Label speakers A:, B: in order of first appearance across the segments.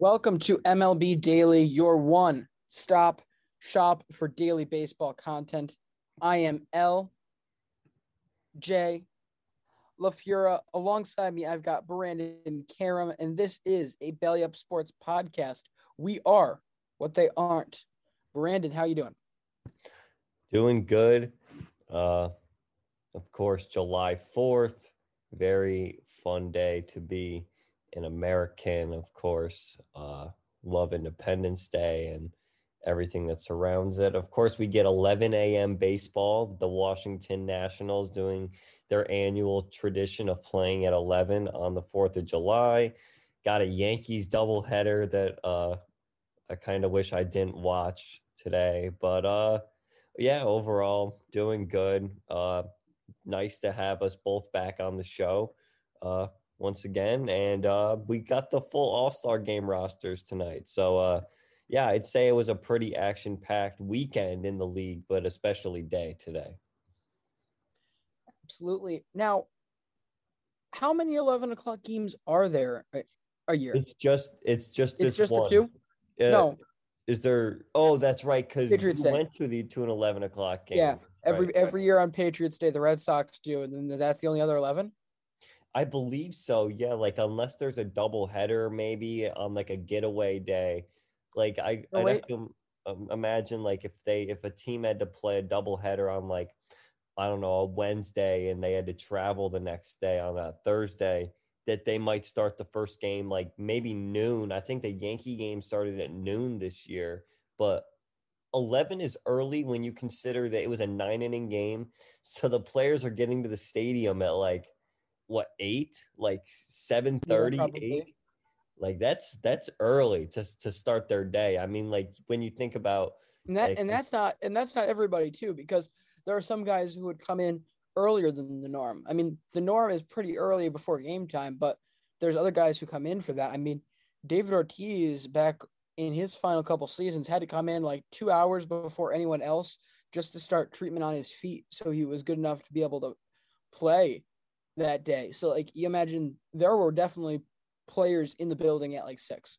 A: Welcome to MLB Daily, your one stop shop for daily baseball content. I am L. J. LaFura. Alongside me, I've got Brandon Karam, and this is a Belly Up Sports podcast. We are what they aren't. Brandon, how you doing?
B: Doing good. Uh, of course, July 4th, very fun day to be an American, of course. Uh, love Independence Day and everything that surrounds it. Of course, we get 11 a.m. baseball. The Washington Nationals doing their annual tradition of playing at 11 on the 4th of July. Got a Yankees doubleheader that uh, I kind of wish I didn't watch today, but uh, yeah, overall doing good. Uh, nice to have us both back on the show. Uh, once again, and uh, we got the full All Star game rosters tonight. So, uh, yeah, I'd say it was a pretty action packed weekend in the league, but especially day today.
A: Absolutely. Now, how many eleven o'clock games are there a year?
B: It's just it's just
A: it's
B: this
A: just
B: one.
A: two.
B: Uh,
A: no,
B: is there? Oh, that's right, because you
A: Day.
B: went to the two and eleven o'clock game.
A: yeah. Every
B: Right,
A: every year on Patriots Day, the Red Sox do, and then that's the only other eleven.
B: I believe so. Yeah, like unless there's a double header, maybe on like a getaway day. Like I,
A: Oh,
B: have to um, imagine like if they if a team had to play a double header on like I don't know a Wednesday and they had to travel the next day on that Thursday, that they might start the first game like maybe noon. I think the Yankee game started at noon this year, but 11 is early when you consider that it was a nine inning game. So the players are getting to the stadium at like what eight, like seven thirty, eight. Like that's that's early to to start their day. I mean, like when you think about
A: And that
B: Like-
A: and that's not and that's not everybody too, because there are some guys who would come in earlier than the norm. I mean, the norm is pretty early before game time, but there's other guys who come in for that. I mean, David Ortiz back in his final couple seasons had to come in like two hours before anyone else just to start treatment on his feet, so he was good enough to be able to play that day. So like you imagine there were definitely players in the building at like six.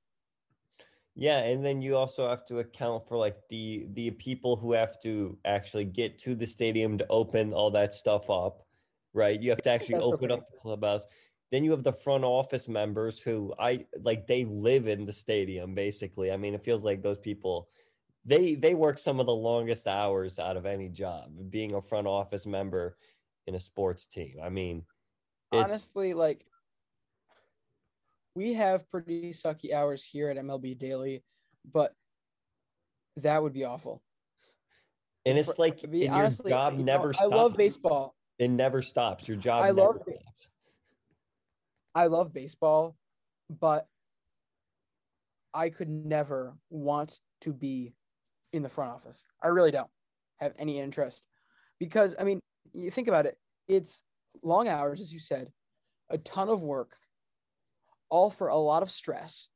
B: Yeah, and then you also have to account for like the the people who have to actually get to the stadium to open all that stuff up, right? You have to actually
A: That's
B: open
A: okay.
B: up the clubhouse. then you have the front office members who I like they live in the stadium basically. I mean, it feels like those people they they work some of the longest hours out of any job being a front office member in a sports team. I mean,
A: honestly like we have pretty sucky hours here at MLB Daily, but that would be awful.
B: And it's
A: For-
B: like and
A: honestly,
B: your job
A: you know,
B: never
A: I love baseball.
B: It never stops. Your job
A: I
B: never
A: love
B: stops.
A: I love baseball, but I could never want to be in the front office. I really don't have any interest because I mean, you think about it, it's long hours as you said, a ton of work, all for a lot of stress.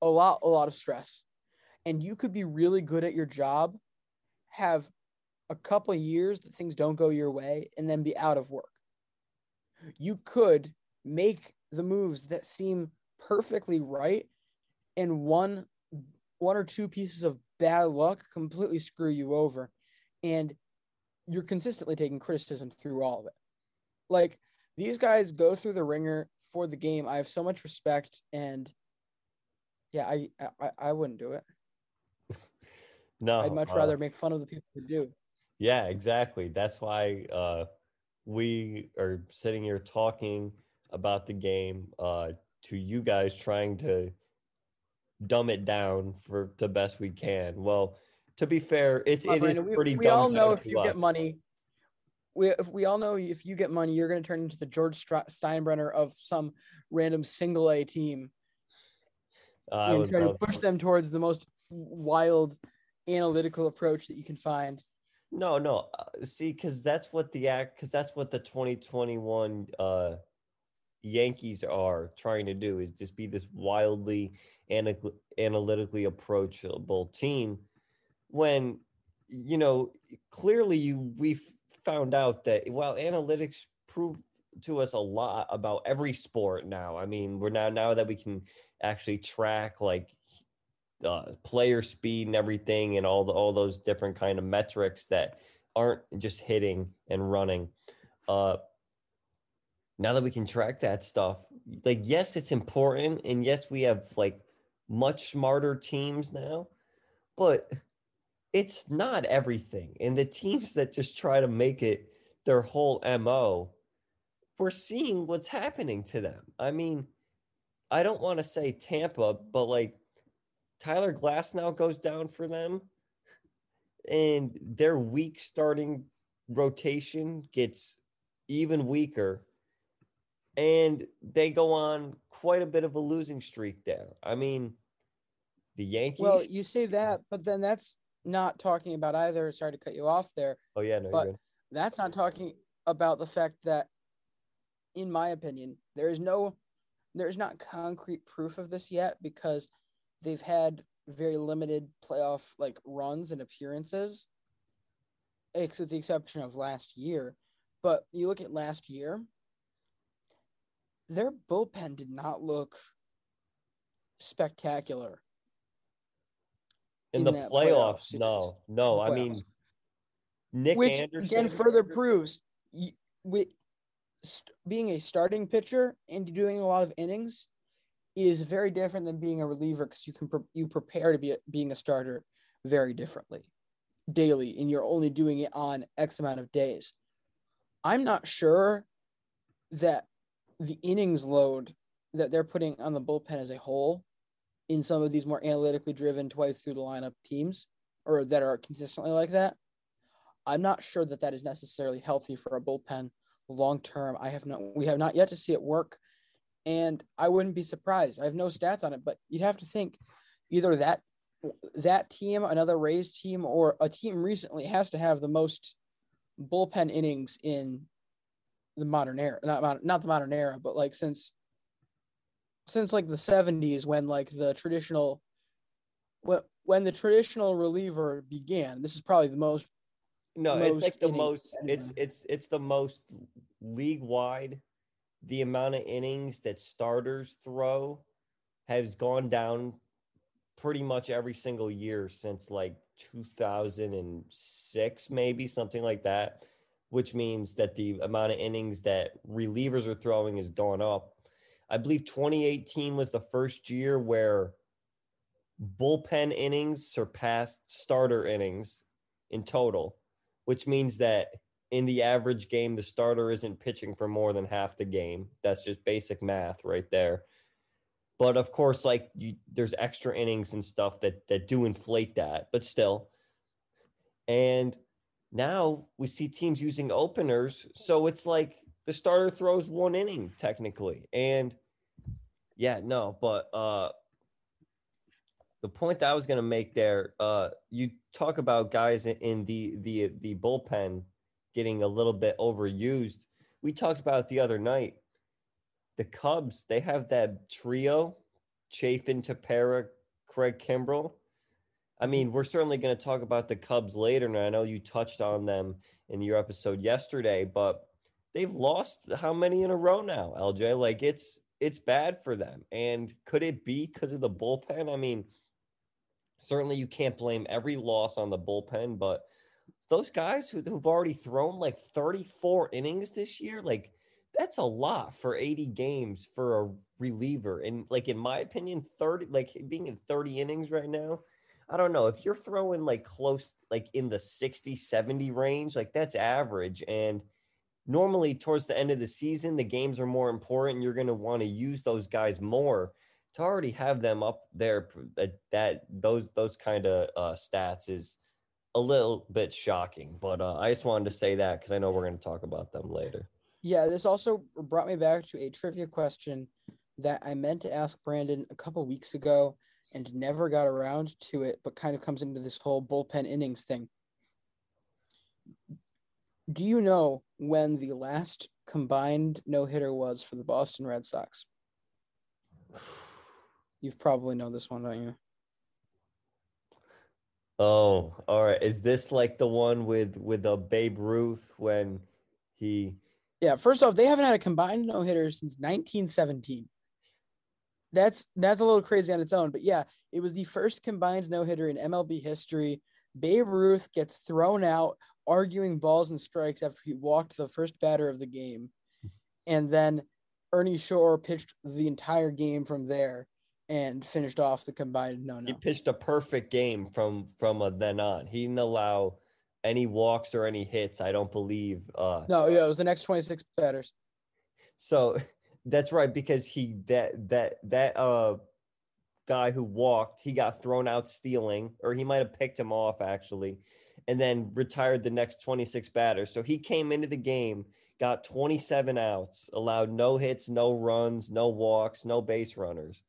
A: A lot a lot of stress. And you could be really good at your job, have a couple of years that things don't go your way and then be out of work. You could make the moves that seem perfectly right and one one or two pieces of bad luck completely screw you over and you're consistently taking criticism through all of it like these guys go through the ringer for the game i have so much respect and yeah i i, I wouldn't do it
B: No,
A: i'd much
B: uh,
A: rather make fun of the people who do
B: Yeah, exactly. That's why uh, we are sitting here talking about the game uh, to you guys, trying to dumb it down for the best we can. Well, to be fair, it's it is
A: Brandon, we,
B: pretty.
A: we all know if you get money we, if we all know if you get money you're going to turn into the george Stra- steinbrenner of some random single a team
B: Uh,
A: and try to push them towards the most wild analytical approach that you can find
B: No, no. uh, See, because that's what the act, because that's what the 2021 uh, Yankees are trying to do is just be this wildly ana- analytically approachable team. When you know clearly you we found out that while analytics prove to us a lot about every sport now. I mean, we're now now that we can actually track like uh, player speed and everything and all the all those different kind of metrics that aren't just hitting and running uh now that we can track that stuff like yes it's important and yes we have like much smarter teams now but it's not everything and the teams that just try to make it their whole mo we're seeing what's happening to them i mean i don't want to say tampa but like Tyler Glasnow goes down for them, and their weak starting rotation gets even weaker, and they go on quite a bit of a losing streak there. I mean, the Yankees.
A: well you say that but then that's not talking about either sorry to cut you off there
B: oh yeah, no,
A: but that's not talking about the fact that in my opinion there is no there is not concrete proof of this yet because they've had very limited playoff like runs and appearances ex- with the exception of last year. But you look at last year their bullpen did not look spectacular
B: in,
A: in
B: the playoffs.
A: playoff
B: no, no.
A: The
B: I mean,
A: playoffs.
B: Nick
A: which
B: Anderson.
A: again further proves y- with st- being a starting pitcher and doing a lot of innings is very different than being a reliever because you can pre- you prepare to be a, being a starter very differently daily and you're only doing it on x amount of days i'm not sure that the innings load that they're putting on the bullpen as a whole in some of these more analytically driven twice through the lineup teams or that are consistently like that I'm not sure that that is necessarily healthy for a bullpen long term. I have not, we have not yet to see it work, and I wouldn't be surprised. I have no stats on it, but you'd have to think either that that team, another Rays team, or a team recently has to have the most bullpen innings in the modern era. Not modern, not the modern era, but like since since like the 70s when like the traditional when when the traditional reliever began. This is probably the most
B: No, it's like the most. It's it's it's the most league wide. The amount of innings that starters throw has gone down pretty much every single year since like 2006, maybe something like that. which means that the amount of innings that relievers are throwing has gone up. I believe 2018 was the first year where bullpen innings surpassed starter innings in total, which means that in the average game, the starter isn't pitching for more than half the game. That's just basic math right there. But of course, like you, there's extra innings and stuff that that do inflate that, but still. And now we see teams using openers, so it's like the starter throws one inning technically. And yeah, no, but uh the point that I was going to make there, uh, you talk about guys in the the the bullpen getting a little bit overused. We talked about the other night. The Cubs, they have that trio, Chafin, Tepera, Craig Kimbrel. I mean, we're certainly going to talk about the Cubs later, and I know you touched on them in your episode yesterday, but they've lost how many in a row now, LJ? Like it's it's bad for them. And could it be because of the bullpen? I mean, certainly you can't blame every loss on the bullpen, but those guys who, who've already thrown like 34 innings this year, like that's a lot for 80 games for a reliever. And like in my opinion, 30 like being in 30 innings right now, I don't know if you're throwing like close like in the 60 70 range, like that's average and normally towards the end of the season the games are more important you're going to want to use those guys more to already have them up there that, that those those kind of uh, stats is a little bit shocking. But uh, I just wanted to say that because I know we're going to talk about them later.
A: Yeah, this also brought me back to a trivia question that I meant to ask Brandon a couple weeks ago and never got around to it, but kind of comes into this whole bullpen innings thing. Do you know when the last combined no hitter was for the Boston Red Sox? You've probably know this one, don't you?
B: Oh, all right. Is this like the one with with the Babe Ruth when he?
A: Yeah. First off, they haven't had a combined no hitter since 1917. That's that's a little crazy on its own, but yeah, it was the first combined no hitter in MLB history. Babe Ruth gets thrown out arguing balls and strikes after he walked the first batter of the game, and then Ernie Shore pitched the entire game from there and finished off the combined no no.
B: He pitched a perfect game from from uh, then on. He didn't allow any walks or any hits. I don't believe. Uh,
A: no, yeah, it was the next twenty six batters.
B: So that's right because he that that that uh guy who walked he got thrown out stealing or he might have picked him off actually and then retired the next 26 batters so he came into the game got 27 outs allowed no hits no runs no walks no base runners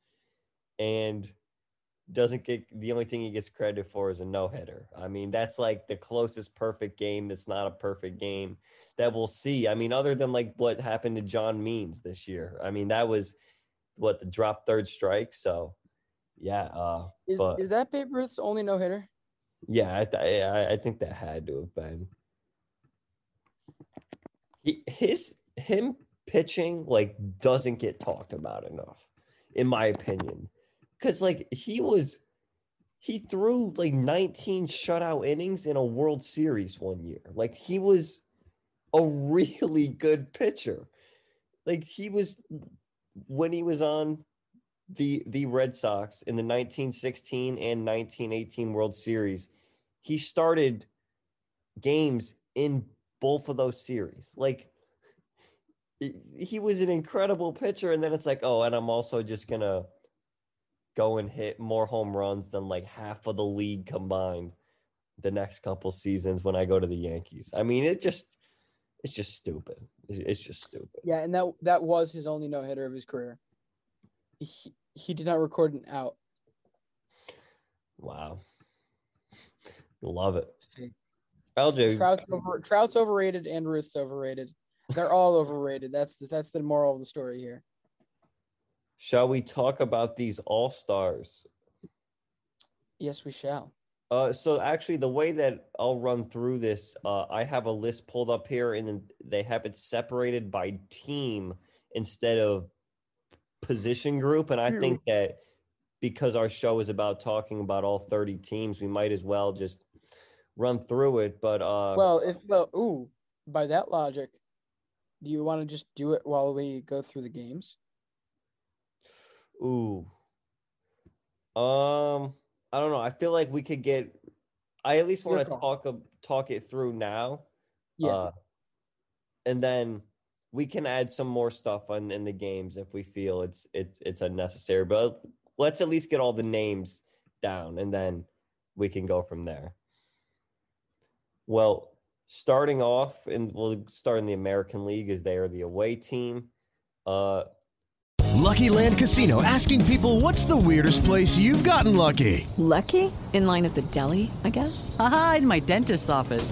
B: and doesn't get the only thing he gets credit for is a no hitter. I mean, that's like the closest perfect game that's not a perfect game that we'll see. I mean, other than like what happened to John Means this year. I mean, that was what the drop third strike. So, yeah. Uh,
A: is, but, is that Babe Ruth's only no hitter?
B: Yeah, I, th- I, I think that had to have been. He, his him pitching like doesn't get talked about enough, in my opinion because like he was he threw like 19 shutout innings in a World Series one year. Like he was a really good pitcher. Like he was when he was on the the Red Sox in the 1916 and 1918 World Series, he started games in both of those series. Like he was an incredible pitcher and then it's like, "Oh, and I'm also just going to go and hit more home runs than like half of the league combined the next couple seasons when I go to the Yankees. I mean, it just it's just stupid. It's just stupid.
A: Yeah, and that that was his only no hitter of his career. He, he did not record an out.
B: Wow. Love it. LJ.
A: Trout's, over, Trout's overrated and Ruth's overrated. They're all overrated. That's the, that's the moral of the story here.
B: Shall we talk about these all stars?
A: Yes, we shall.
B: Uh, so actually, the way that I'll run through this, uh, I have a list pulled up here, and then they have it separated by team instead of position group. And I think that because our show is about talking about all 30 teams, we might as well just run through it. But uh,
A: well, if well, ooh, by that logic, do you want to just do it while we go through the games?
B: Ooh. Um, I don't know. I feel like we could get. I at least want to talk talk it through now.
A: Yeah.
B: Uh, and then we can add some more stuff on in the games if we feel it's it's it's unnecessary. But let's at least get all the names down, and then we can go from there. Well, starting off, and we'll start in the American League as they are the away team. Uh,
C: Lucky Land Casino asking people what's the weirdest place you've gotten lucky?
D: Lucky? In line at the deli, I guess?
E: Aha, in my dentist's office.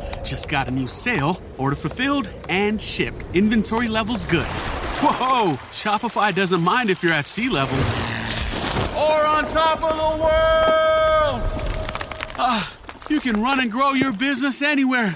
F: Just got a new sale. Order fulfilled and shipped. Inventory levels good. Whoa, Shopify doesn't mind if you're at sea level. Or on top of the world. Ah, you can run and grow your business anywhere.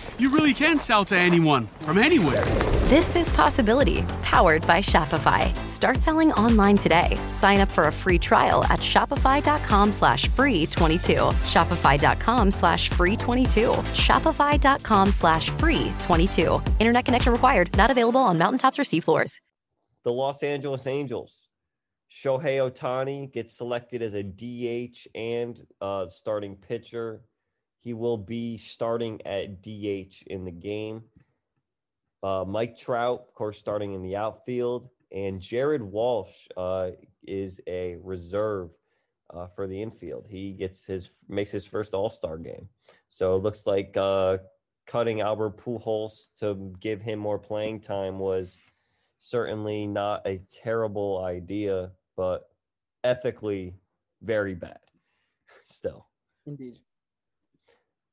F: you really can sell to anyone from anywhere.
G: This is Possibility, powered by Shopify. Start selling online today. Sign up for a free trial at shopify.com slash free 22. Shopify.com slash free 22. Shopify.com slash free 22. Internet connection required. Not available on mountaintops or seafloors.
B: The Los Angeles Angels. Shohei Ohtani gets selected as a DH and uh, starting pitcher. He will be starting at DH in the game. Uh, Mike Trout, of course, starting in the outfield, and Jared Walsh uh, is a reserve uh, for the infield. He gets his makes his first All Star game, so it looks like uh, cutting Albert Pujols to give him more playing time was certainly not a terrible idea, but ethically very bad. Still,
A: indeed.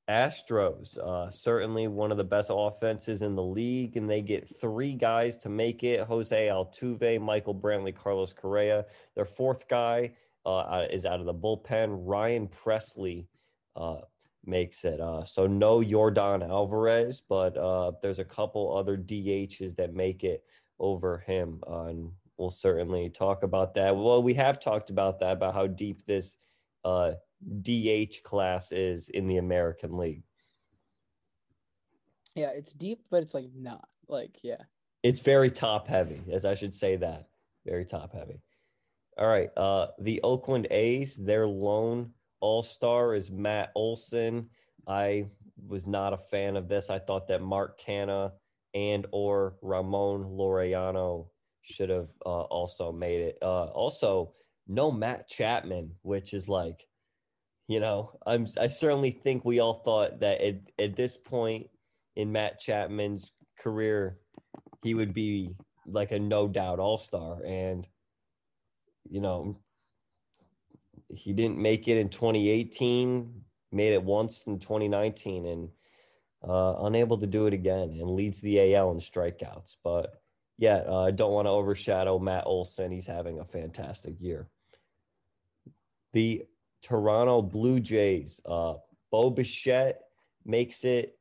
B: Astros, uh, certainly one of the best offenses in the league, and they get three guys to make it Jose Altuve, Michael Brantley, Carlos Correa. Their fourth guy uh, is out of the bullpen. Ryan Pressly uh, makes it. Uh, so, no Yordan Alvarez, but uh, there's a couple other DHs that make it over him. Uh, and we'll certainly talk about that. Well, we have talked about that, about how deep this DH class is in the American League.
A: Yeah, it's deep, but it's like not like yeah.
B: It's very top heavy, as I should say that. Very top heavy. All right. Uh the Oakland A's, their lone all-star is Matt Olson. I was not a fan of this. I thought that Mark Canha and or Ramon Laureano should have uh, also made it. Uh also no Matt Chapman, which is like you know, I'm I certainly think we all thought that at, at this point in Matt Chapman's career, he would be like a no doubt all star. And, you know, he didn't make it in 2018, made it once in 2019, and uh, unable to do it again and leads the AL in strikeouts. But yeah, uh, I don't want to overshadow Matt Olson. He's having a fantastic year. The Toronto Blue Jays. Uh, Bo Bichette makes it.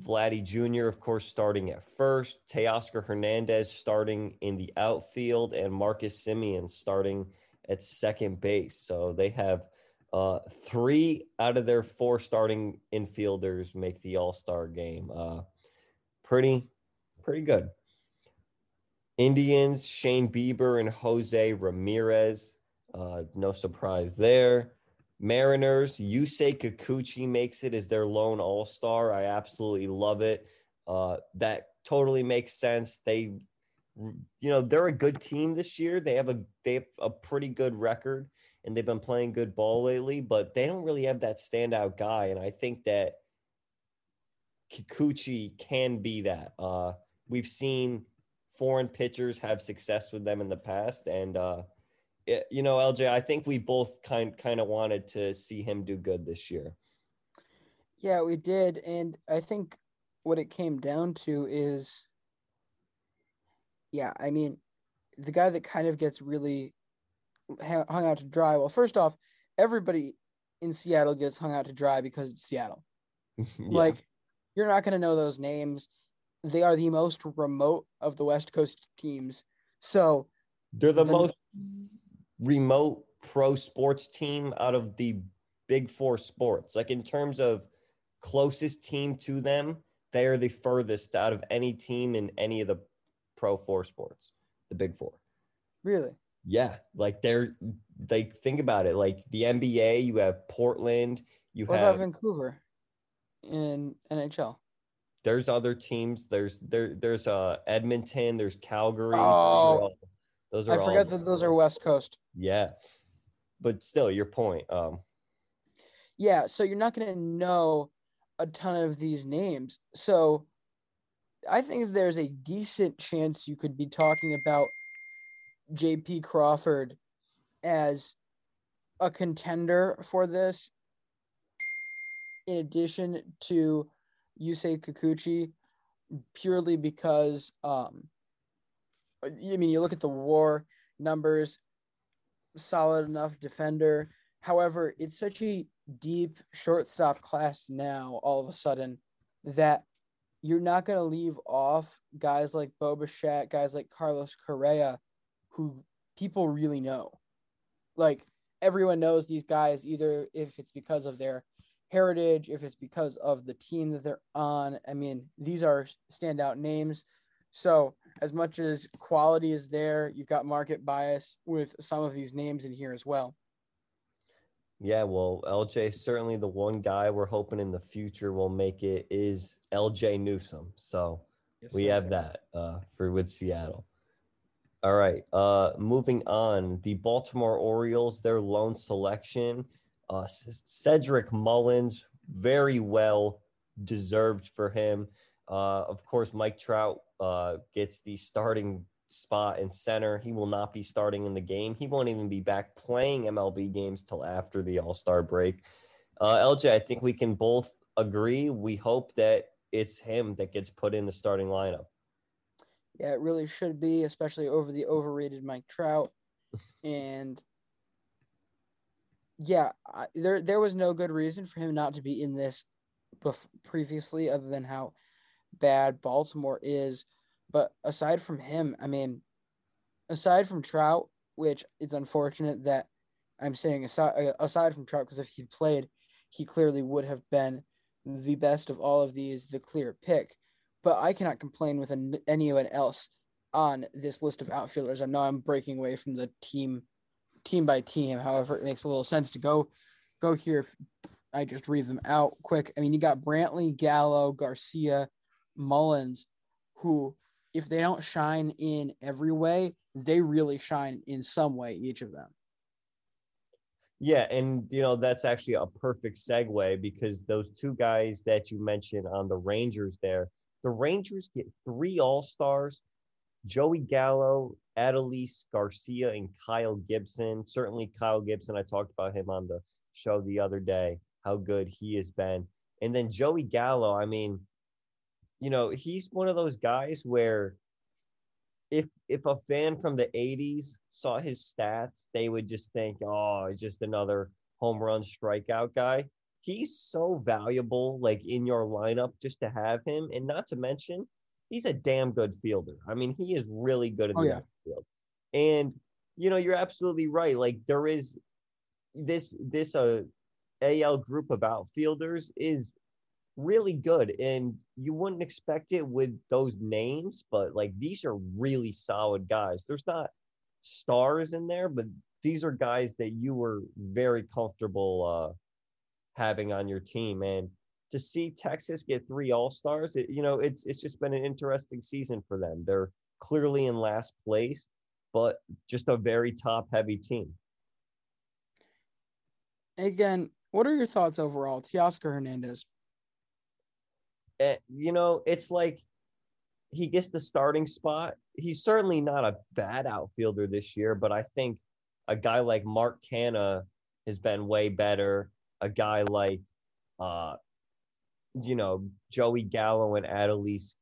B: Vladdy Jr., of course, starting at first. Teoscar Hernandez starting in the outfield, and Marcus Semien starting at second base. So they have uh, three out of their four starting infielders make the All Star game. Uh, pretty, pretty good. Indians, Shane Bieber and Jose Ramirez. Uh, no surprise there. Mariners, Yusei Kikuchi makes it as their lone all star. I absolutely love it. Uh, that totally makes sense. They, you know, they're a good team this year. They have a they have a pretty good record, and they've been playing good ball lately. But they don't really have that standout guy, and I think that Kikuchi can be that. Uh, we've seen foreign pitchers have success with them in the past, and uh, you know, LJ, I think we both kind kind of wanted to see him do good this year.
A: Yeah, we did, and I think what it came down to is, yeah, I mean, the guy that kind of gets really hung out to dry. Well, first off, everybody in Seattle gets hung out to dry because it's Seattle. yeah. Like, you're not going to know those names. They are the most remote of the West Coast teams. So
B: they're the, the most remote pro sports team out of the big four sports. Like in terms of closest team to them, they are the furthest out of any team in any of the pro four sports, the big four.
A: Really?
B: Yeah. Like they're like think about it. Like the NBA, you have Portland, you
A: what
B: have
A: Vancouver in NHL.
B: There's other teams. There's there there's uh Edmonton, there's Calgary.
A: Oh, those are all, those are I forget all, that those are West Coast.
B: Yeah. But still your point. Um
A: yeah, so you're not gonna know a ton of these names. So I think there's a decent chance you could be talking about JP Crawford as a contender for this in addition to Yusei Kikuchi purely because um I mean you look at the war numbers solid enough defender however it's such a deep shortstop class now all of a sudden that you're not going to leave off guys like Bo guys like Carlos Correa, who people really know. Like everyone knows these guys, either if it's because of their heritage, if it's because of the team that they're on. I mean, these are standout names. So, as much as quality is there, you've got market bias with some of these names in here as well.
B: Yeah, well, LJ certainly the one guy we're hoping in the future will make it is Ljay Newsome. So yes, we sir. have that uh, for with Seattle. All right, uh, moving on. The Baltimore Orioles, their lone selection, uh, Cedric Mullins, very well deserved for him. Uh, of course, Mike Trout uh, gets the starting spot in center. He will not be starting in the game. He won't even be back playing MLB games till after the All Star break. Uh, LJ, I think we can both agree. We hope that it's him that gets put in the starting lineup.
A: Yeah, it really should be, especially over the overrated Mike Trout. and yeah, I, there there was no good reason for him not to be in this bef- previously, other than how bad Baltimore is. But aside from him, I mean, aside from Trout, which it's unfortunate that I'm saying aside uh, aside from Trout, because if he played, he clearly would have been the best of all of these, the clear pick. But I cannot complain with an, anyone else on this list of outfielders. I know I'm breaking away from the team, team by team. However, it makes a little sense to go, go here. I just read them out quick. I mean, you got Brantley, Gallo, Garcia, Mullins, who if they don't shine in every way, they really shine in some way, each of them.
B: Yeah, and you know that's actually a perfect segue because those two guys that you mentioned on the Rangers there, the Rangers get three All Stars: Joey Gallo, Adolis Garcia, and Kyle Gibson. Certainly, Kyle Gibson. I talked about him on the show the other day. How good he has been, and then Joey Gallo. I mean, you know, he's one of those guys where if if a fan from the 80s saw his stats, they would just think, oh, just another home run strikeout guy. He's so valuable, like in your lineup, just to have him. And not to mention, he's a damn good fielder. I mean, he is really good in oh, the yeah. field. And you know, you're absolutely right. Like there is this this uh AL group of outfielders is really good and you wouldn't expect it with those names but like these are really solid guys. There's not stars in there but these are guys that you were very comfortable uh having on your team. And to see Texas get three all-stars it, you know it's it's just been an interesting season for them. They're clearly in last place but just a very top heavy team.
A: Again what are your thoughts overall? Teoscar Hernandez
B: you know, it's like he gets the starting spot. He's certainly not a bad outfielder this year, but I think a guy like Mark Canha has been way better. A guy like, uh, you know, Joey Gallo and Adolis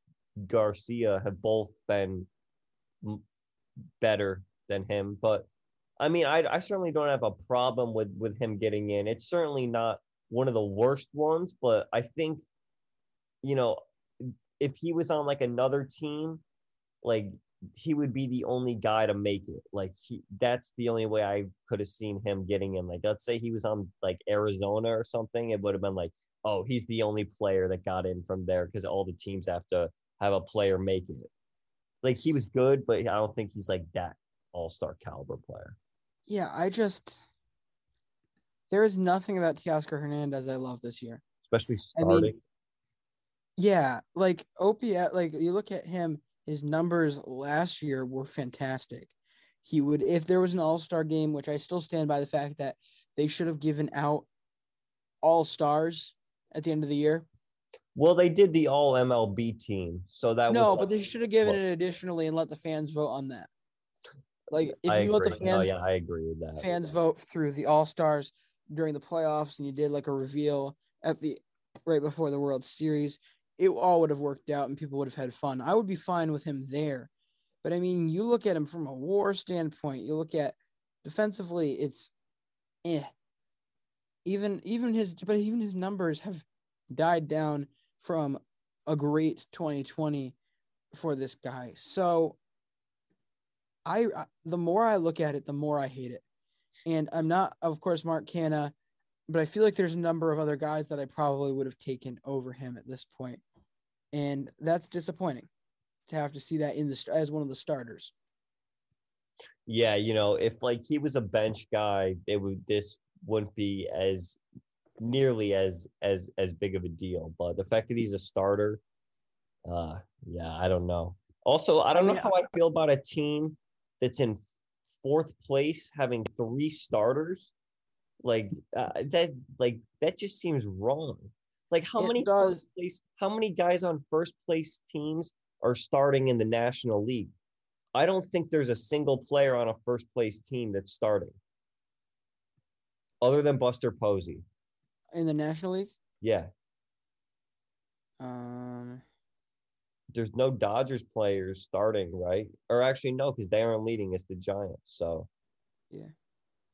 B: Garcia have both been better than him. But I mean, I, I certainly don't have a problem with with him getting in. It's certainly not one of the worst ones, but I think, you know, if he was on like another team, like he would be the only guy to make it. Like he that's the only way I could have seen him getting in. Like let's say he was on like Arizona or something, it would have been like, oh, he's the only player that got in from there because all the teams have to have a player make it. Like he was good, but I don't think he's like that all-star caliber player.
A: Yeah, I just there is nothing about Teoscar Hernandez I love this year.
B: Especially starting. I mean,
A: yeah, like OPS, like you look at him, his numbers last year were fantastic. He would, if there was an all star game, which I still stand by the fact that they should have given out all stars at the end of the year.
B: Well, they did the all MLB team, so that
A: no, but they should have given well, it additionally and let the fans vote on that. Like if I you agree. let the fans,
B: yeah, I agree with that.
A: Fans vote through the all stars during the playoffs, and you did like a reveal at the right before the World Series it all would have worked out and people would have had fun. I would be fine with him there. But I mean, you look at him from a war standpoint, you look at defensively, it's eh. Even even his but even his numbers have died down from a great 2020 for this guy. So I the more I look at it, the more I hate it. And I'm not, of course, Mark Canha, but I feel like there's a number of other guys that I probably would have taken over him at this point and that's disappointing to have to see that in the as one of the starters.
B: Yeah, you know, if like he was a bench guy, it would this wouldn't be as nearly as as as big of a deal. But the fact that he's a starter, uh, yeah, I don't know. Also, I don't I mean, know how I feel about a team that's in fourth place having three starters. Like uh, that, like that just seems wrong. Like how it many does place, how many guys on first place teams are starting in the National League? I don't think there's a single player on a first place team that's starting. Other than Buster Posey.
A: In the National League?
B: Yeah.
A: Um
B: there's no Dodgers players starting, right? Or actually no, because they aren't leading, it's the Giants. So
A: yeah.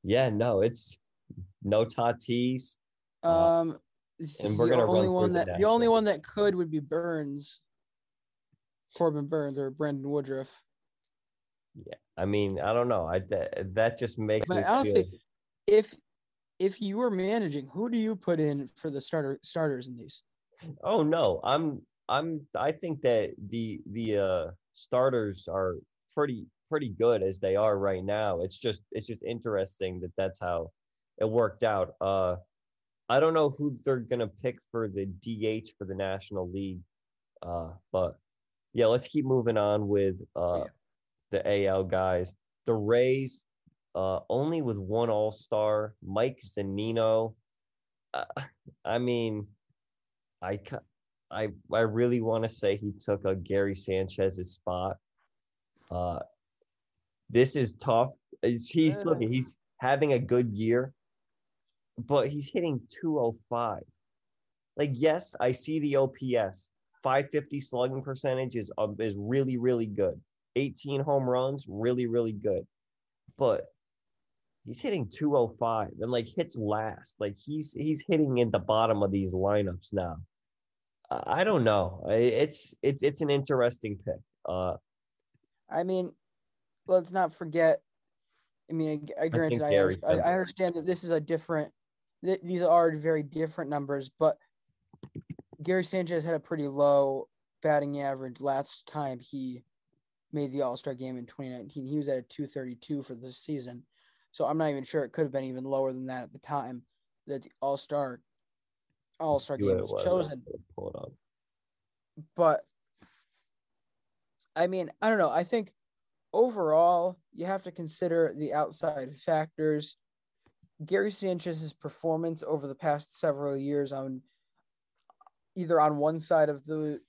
B: Yeah, no, it's no Tatis.
A: Um and we're the gonna only one that the, only one that could would be Burnes, Corbin Burnes or Brandon Woodruff.
B: Yeah, I mean, I don't know. I that, that just makes but me honestly, feel...
A: if if you were managing, who do you put in for the starter starters in these?
B: Oh no, I'm I'm I think that the the uh starters are pretty pretty good as they are right now. It's just it's just interesting that that's how it worked out. Uh I don't know who they're gonna pick for the DH for the National League, uh, but yeah, let's keep moving on with uh, yeah. the AL guys. The Rays, uh, only with one All Star, Mike Zunino. Uh, I mean, I I I really want to say he took a Gary Sanchez's spot. Uh, this is tough. He's looking. He's having a good year but he's hitting 205. Like, yes, I see the OPS. 550 slugging percentage is, um, is really, really good. 18 home runs, really, really good. But he's hitting 205 and like hits last. Like he's he's hitting in the bottom of these lineups now. I don't know. It's it's it's an interesting pick. Uh,
A: I mean, let's not forget. I mean, I, I granted, I, I, I, understand that this is a different th- these are very different numbers, but Gary Sanchez had a pretty low batting average last time he made the All Star game in 2019. He was at a 232 for the season. So I'm not even sure it could have been even lower than that at the time that the All Star All Star game was, was chosen. Pull it up. But I mean, I don't know. I think overall you have to consider the outside factors Gary Sanchez's performance over the past several years on either on one side of the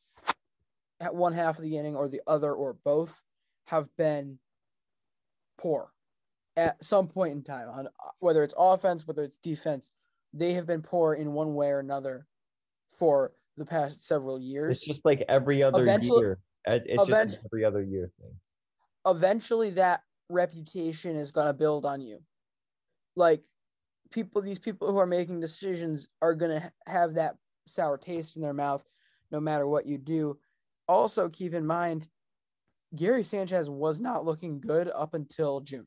A: at one half of the inning or the other or both have been poor at some point in time on whether it's offense whether it's defense they have been poor in one way or another for the past several years
B: It's just like every other
A: Eventually-
B: year. It's it's just
A: event-
B: an every other year thing.
A: eventually that reputation is going to build on you like people these people who are making decisions are going to have that sour taste in their mouth no matter what you do. Also keep in mind gary sanchez was not looking good up until june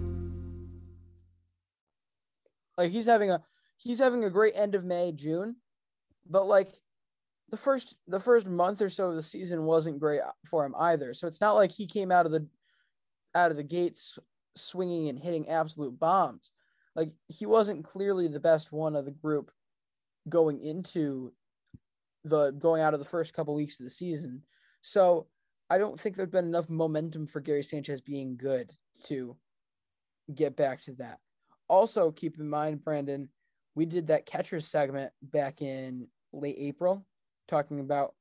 A: Like he's having a he's having a great end of May, June, but like the first the first month or so of the season wasn't great for him either. So it's not like he came out of the out of the gates swinging and hitting absolute bombs. Like he wasn't clearly the best one of the group going into the going out of the first couple weeks of the season. So I don't think there's been enough momentum for Gary Sanchez being good to get back to that. Also, keep in mind, Brandon, we did that catcher segment back in late April, talking about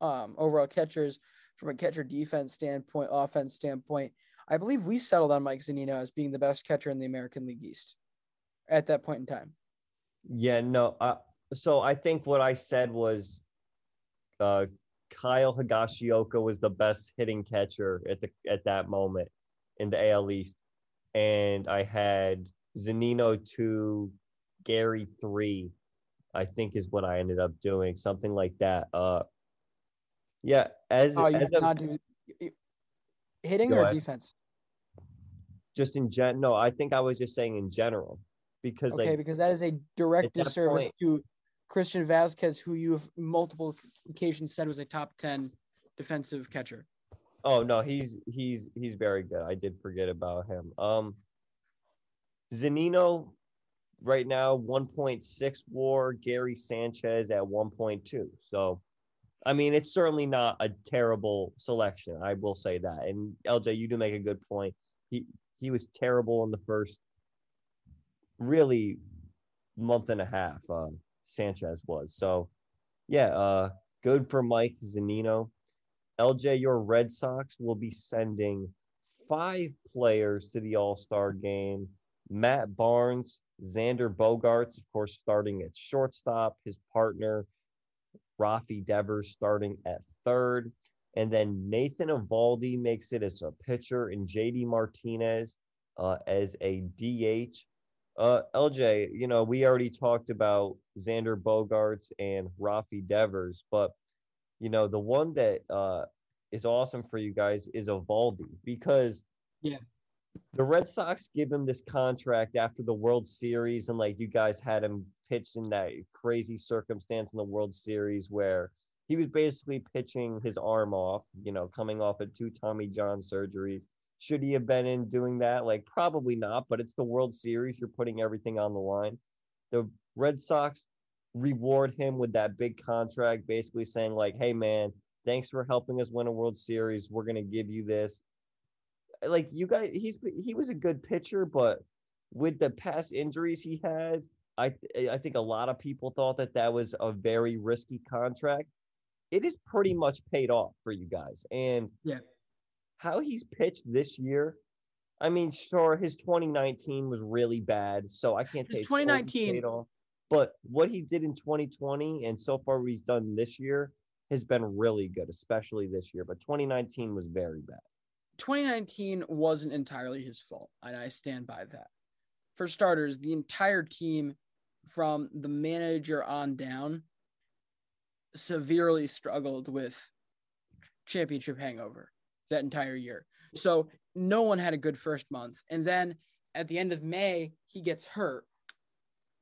A: um, overall catchers from a catcher defense standpoint, offense standpoint. I believe we settled on Mike Zunino as being the best catcher in the American League East at that point in time.
B: Yeah, no. Uh, so I think what I said was uh, Kyle Higashioka was the best hitting catcher at the at that moment in the AL East, and I had Zunino two, Gary three. I think is what I ended up doing, something like that. Uh, yeah, as,
A: Oh, you
B: as
A: did
B: a-
A: not do hitting or
B: ahead.
A: defense?
B: just in gen. No, I think I was just saying in general because
A: Okay,
B: like
A: because that is a direct disservice
B: point-
A: to Christian Vazquez, who you have multiple occasions said was a top 10 defensive catcher.
B: Oh no, he's he's he's very good. I did forget about him. Um Zunino right now 1.6 war, Gary Sanchez at 1.2. So I mean, it's certainly not a terrible selection. I will say that. And LJ, you do make a good point. He he was terrible in the first really month and a half. Uh, Sanchez was. So yeah, uh good for Mike Zunino. LJ, your Red Sox will be sending five players to the All Star game. Matt Barnes, Xander Bogaerts, of course, starting at shortstop. His partner, Rafi Devers, starting at third. And then Nathan Eovaldi makes it as a pitcher, and JD Martinez uh, as a DH. Uh, LJ, you know, we already talked about Xander Bogaerts and Rafi Devers, but you know, the one that uh, is awesome for you guys is Eovaldi because
A: Yeah.
B: the Red Sox give him this contract after the World Series, and like you guys had him pitch in that crazy circumstance in the World Series where he was basically pitching his arm off, you know, coming off of two Tommy John surgeries. Should he have been in doing that? Like, probably not, but it's the World Series. You're putting everything on the line. The Red Sox reward him with that big contract, basically saying, like, hey, man, thanks for helping us win a World Series. We're going to give you this. Like, you guys, he's he was a good pitcher, but with the past injuries he had, I I think a lot of people thought that that was a very risky contract. It is pretty much paid off for you guys, and
A: Yeah.
B: how he's pitched this year. I mean, sure, his 2019 was really bad, so I can't
A: His
B: say
A: 2019
B: paid off. But what he did in 2020 and so far what he's done this year has been really good, especially this year. But 2019 was very bad.
A: 2019 wasn't entirely his fault, and I stand by that. For starters, the entire team from the manager on down severely struggled with championship hangover that entire year. So no one had a good first month. And then at the end of May, he gets hurt.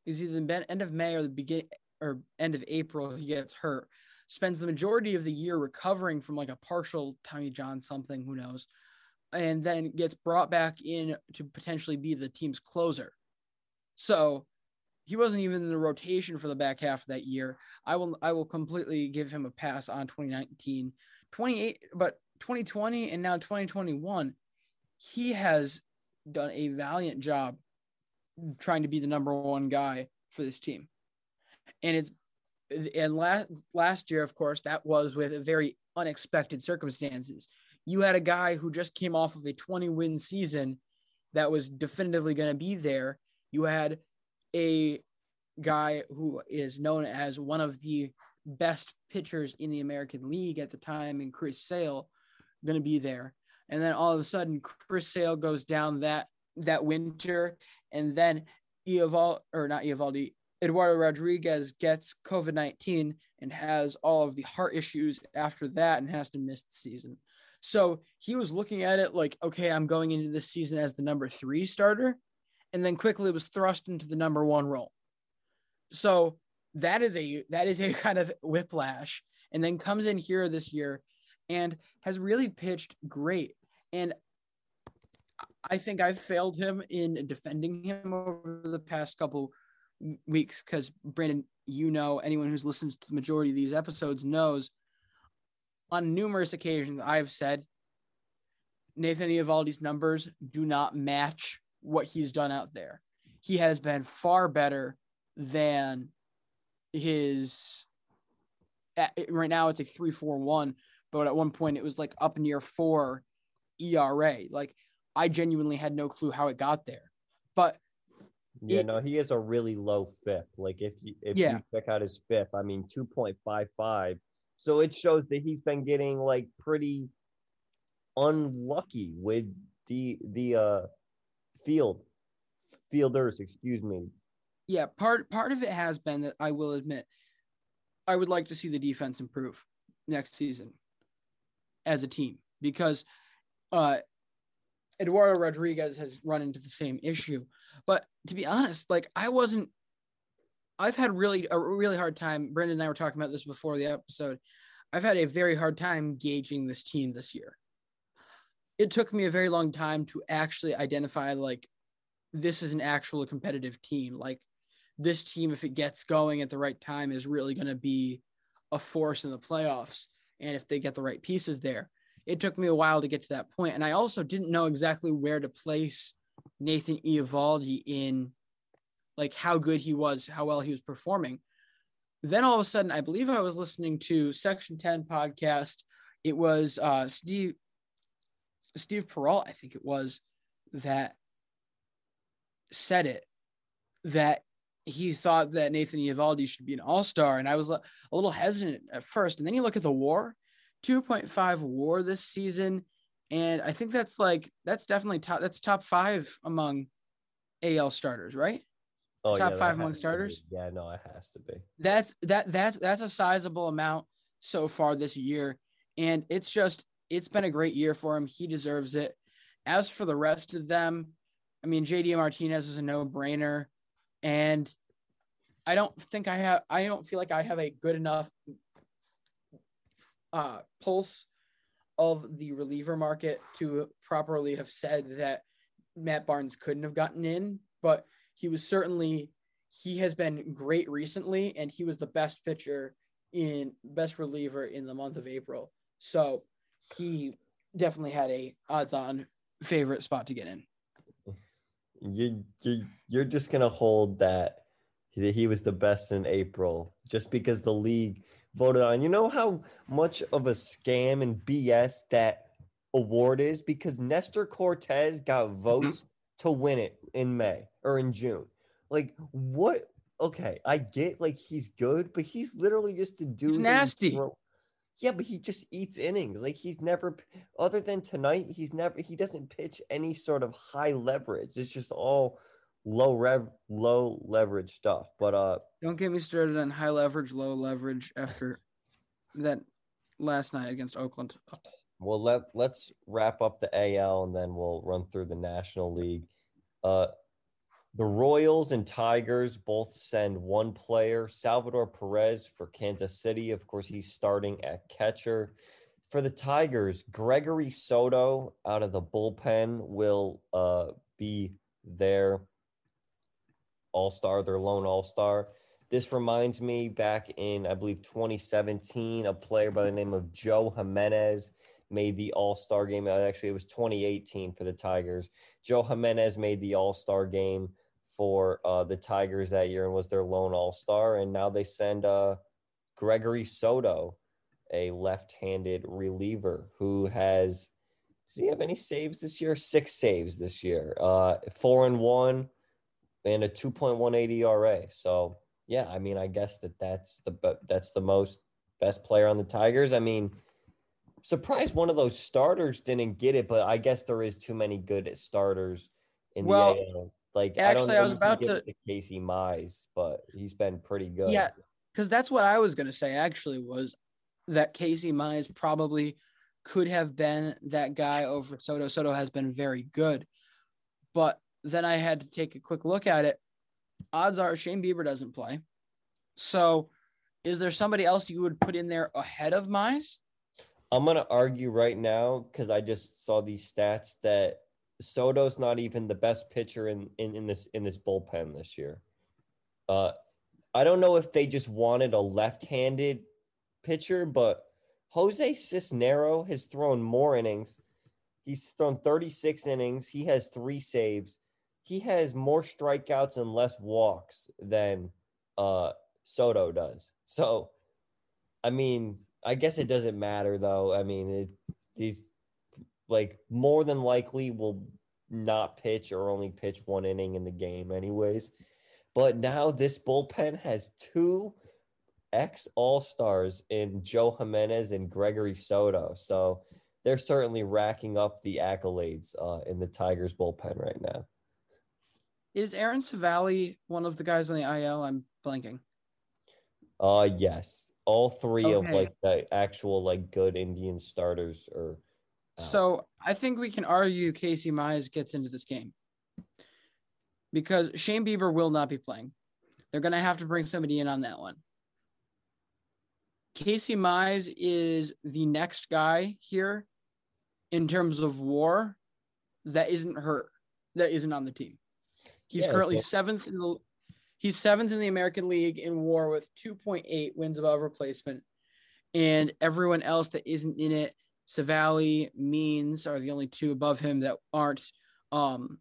A: It was either the end of May or the beginning or end of April, he gets hurt. Spends the majority of the year recovering from like a partial Tommy John something, who knows, and then gets brought back in to potentially be the team's closer. So he wasn't even in the rotation for the back half of that year. I will I will completely give him a pass on 2019. 28 but 2020 and now 2021 he has done a valiant job trying to be the number one guy for this team. And it's and last last year, of course, that was with very unexpected circumstances. You had a guy who just came off of a 20 win season that was definitively going to be there. You had a guy who is known as one of the best pitchers in the American League at the time, and Chris Sale, going to be there. And then all of a sudden, Chris Sale goes down that that winter, and then Eovaldi or not Eovaldi, Eduardo Rodriguez gets COVID nineteen and has all of the heart issues after that, and has to miss the season. So he was looking at it like, okay, I'm going into this season as the number three starter, and then quickly was thrust into the number one role. So that is a that is a kind of whiplash, and then comes in here this year and has really pitched great. And I think I've failed him in defending him over the past couple weeks because Brandon, you know, anyone who's listened to the majority of these episodes knows on numerous occasions I've said Nathan Eovaldi's numbers do not match what he's done out there. He has been far better than his right now it's a 341 but at one point it was like up near four ERA. Like I genuinely had no clue how it got there. But
B: yeah, it, no, he is a really low FIP. Like if you if yeah. you check out his FIP, I mean two point five five. So it shows that he's been getting like pretty unlucky with the the uh field fielders, excuse me.
A: Yeah, part part of it has been that I will admit I would like to see the defense improve next season as a team because uh, Eduardo Rodriguez has run into the same issue. But to be honest, like I wasn't, I've had really a really hard time. Brendan and I were talking about this before the episode. I've had a very hard time gauging this team this year. It took me a very long time to actually identify like this is an actual competitive team. Like this team, if it gets going at the right time, is really going to be a force in the playoffs and if they get the right pieces there. It took me a while to get to that point, and I also didn't know exactly where to place Nathan Eovaldi in, like how good he was, how well he was performing. Then all of a sudden, I believe I was listening to Section Ten podcast. It was uh, Steve Steve Perrault, I think it was, that said it that he thought that Nathan Eovaldi should be an all star. And I was a little hesitant at first. And then you look at the war 2.5 war this season. And I think that's like, that's definitely top, that's top five among AL starters, right? Oh, top yeah, five among starters.
B: Yeah, no, it has to be.
A: That's that that's that's a sizable amount so far this year. And it's just it's been a great year for him. He deserves it. As for the rest of them, I mean, JD Martinez is a no-brainer and I don't think I have. I don't feel like I have a good enough uh, pulse of the reliever market to properly have said that Matt Barnes couldn't have gotten in, but he was certainly he has been great recently, and he was the best pitcher in best reliever in the month of April. So he definitely had a odds-on favorite spot to get in
B: you you you're just gonna hold that he was the best in April just because the league voted on. You know how much of a scam and BS that award is because Nestor Cortes got mm-hmm. votes to win it in May or in June. Like what okay, I get like he's good, but he's literally just a dude. you
A: nasty.
B: Yeah, but he just eats innings. Like he's never, other than tonight, he's never. He doesn't pitch any sort of high leverage. It's just all low rev, low leverage stuff. But uh,
A: Don't get me started on high leverage, low leverage after that last night against Oakland.
B: Well, let let's wrap up the AL and then we'll run through the National League. Uh, the Royals and Tigers both send one player, Salvador Perez for Kansas City. Of course, he's starting at catcher. For the Tigers, Gregory Soto out of the bullpen will uh, be their all star, their lone all star. This reminds me back in, I believe, 2017, a player by the name of Joe Jimenez made the All Star game. Uh, Actually, it was 2018 for the Tigers. Joe Jimenez made the All Star game for uh, the Tigers that year and was their lone All Star. And now they send uh, Gregory Soto, a left handed reliever who has. Does he have any saves this year? Six saves this year. Uh, four and one, and a 2.18 ERA. So yeah, I mean, I guess that that's the that's the most best player on the Tigers. I mean, surprised one of those starters didn't get it, but I guess there is too many good starters in
A: Well,
B: the AL. Like I
A: actually,
B: don't
A: I
B: know
A: was about to-
B: to Casey Mize, but he's been pretty good.
A: Yeah, because that's what I was gonna say. Actually, was that Casey Mize probably could have been that guy over Soto. Soto has been very good, but then I had to take a quick look at it. Odds are Shane Bieber doesn't play. So, is there somebody else you would put in there ahead of Mize?
B: I'm gonna argue right now because I just saw these stats that Soto's not even the best pitcher in, in, in this in this bullpen this year. Uh, I don't know if they just wanted a left-handed pitcher, but Jose Cisnero has thrown more innings. He's thrown 36 innings. He has three saves. He has more strikeouts and less walks than uh, Soto does. So, I mean, I guess it doesn't matter though. I mean, it, these like more than likely will not pitch or only pitch one inning in the game, anyways. But now this bullpen has two ex All Stars in Joe Jimenez and Gregory Soto. So they're certainly racking up the accolades uh, in the Tigers bullpen right now.
A: Is Aaron Civale one of the guys on the IL? I'm blanking.
B: Uh yes. All three of like the actual like good Indian starters are out.
A: So I think we can argue Casey Mize gets into this game because Shane Bieber will not be playing. They're going to have to bring somebody in on that one. Casey Mize is the next guy here in terms of war that isn't hurt, that isn't on the team. He's
B: Yeah,
A: currently
B: so-
A: seventh in the he's seventh in the American League in war with 2.8 wins above replacement. And everyone else that isn't in it, Civale, Means are the only two above him that aren't. Um,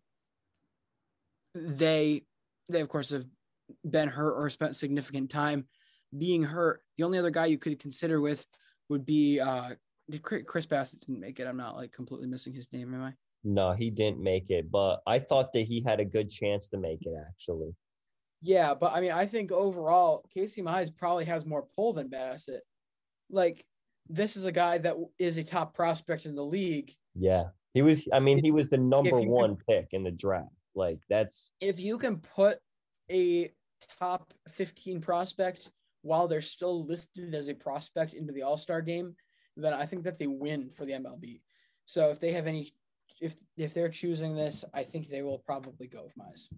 A: they, they of course have been hurt or spent significant time being hurt. The only other guy you could consider with would be uh, did Chris Chris Bassitt didn't make it. I'm not like completely missing his name, am I?
B: No, he didn't make it, but I thought that he had a good chance to make it actually.
A: Yeah, but I mean, I think overall, Casey Mize probably has more pull than Bassitt. Like, this is a guy that is a top prospect in the league.
B: Yeah. He was I mean, he was the number
A: you can-
B: one pick in the draft. Like that's
A: If you can put a top 15 prospect while they're still listed as a prospect into the All Star game, then I think that's a win for the MLB. So if they have any, if if they're choosing this, I think they will probably go with Mize.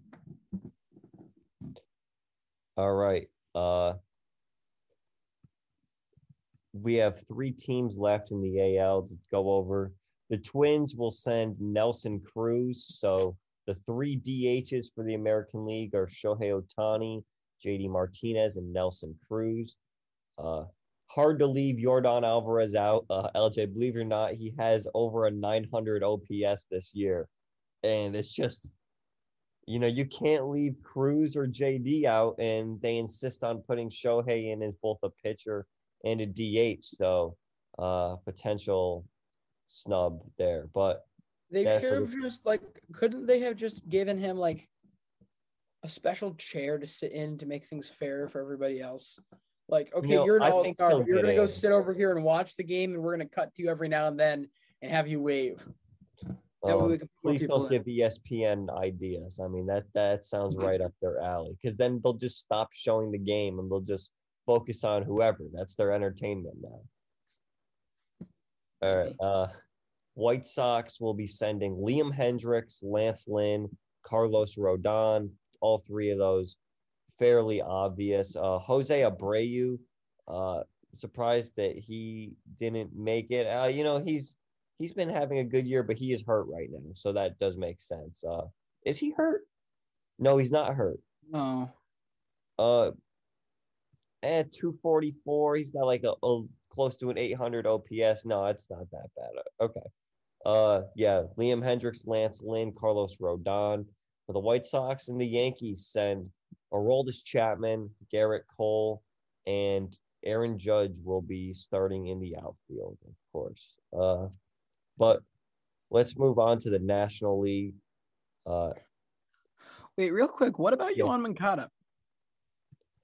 B: all right. Uh we have three teams left in the AL to go over. The Twins will send Nelson Cruz. So the three DHs for the American League are Shohei Ohtani, JD Martinez, and Nelson Cruz. Uh, hard to leave Yordan Alvarez out. Uh, LJ, believe it or not, he has over a 900 OPS this year. And it's just, you know, you can't leave Cruz or JD out, and they insist on putting Shohei in as both a pitcher and a DH. So, uh, potential snub there. But
A: They should have
B: for
A: just like, couldn't they have just given him like a special chair to sit in to make things fair for everybody else? Like, okay, you're an all star, but you're gonna go sit over here and watch the game, and we're gonna cut to you every now and then and have you wave.
B: Um,
A: we can
B: please don't
A: in.
B: give ESPN ideas. I mean that that sounds right up their alley. Because then they'll just stop showing the game and they'll just focus on whoever. That's their entertainment now. All right. Uh, White Sox will be sending Liam Hendriks, Lance Lynn, Carlos Rodon. All three of those fairly obvious. Uh, Jose Abreu. Uh, surprised that he didn't make it. Uh, you know he's he's been having a good year, but he is hurt right now, so that does make sense. Uh, is he hurt? No, he's not hurt.
A: No.
B: Uh, at 244, he's got like a, a close to an 800 OPS. No, it's not that bad. Okay. Uh, yeah, Liam Hendriks, Lance Lynn, Carlos Rodon. For the White Sox and the Yankees, send Aroldis Chapman, Gerrit Cole, and Aaron Judge will be starting in the outfield, of course. Uh, but let's move on to the National League. Uh,
A: Wait, real quick, what about
B: Yeah.
A: Yoan Moncada?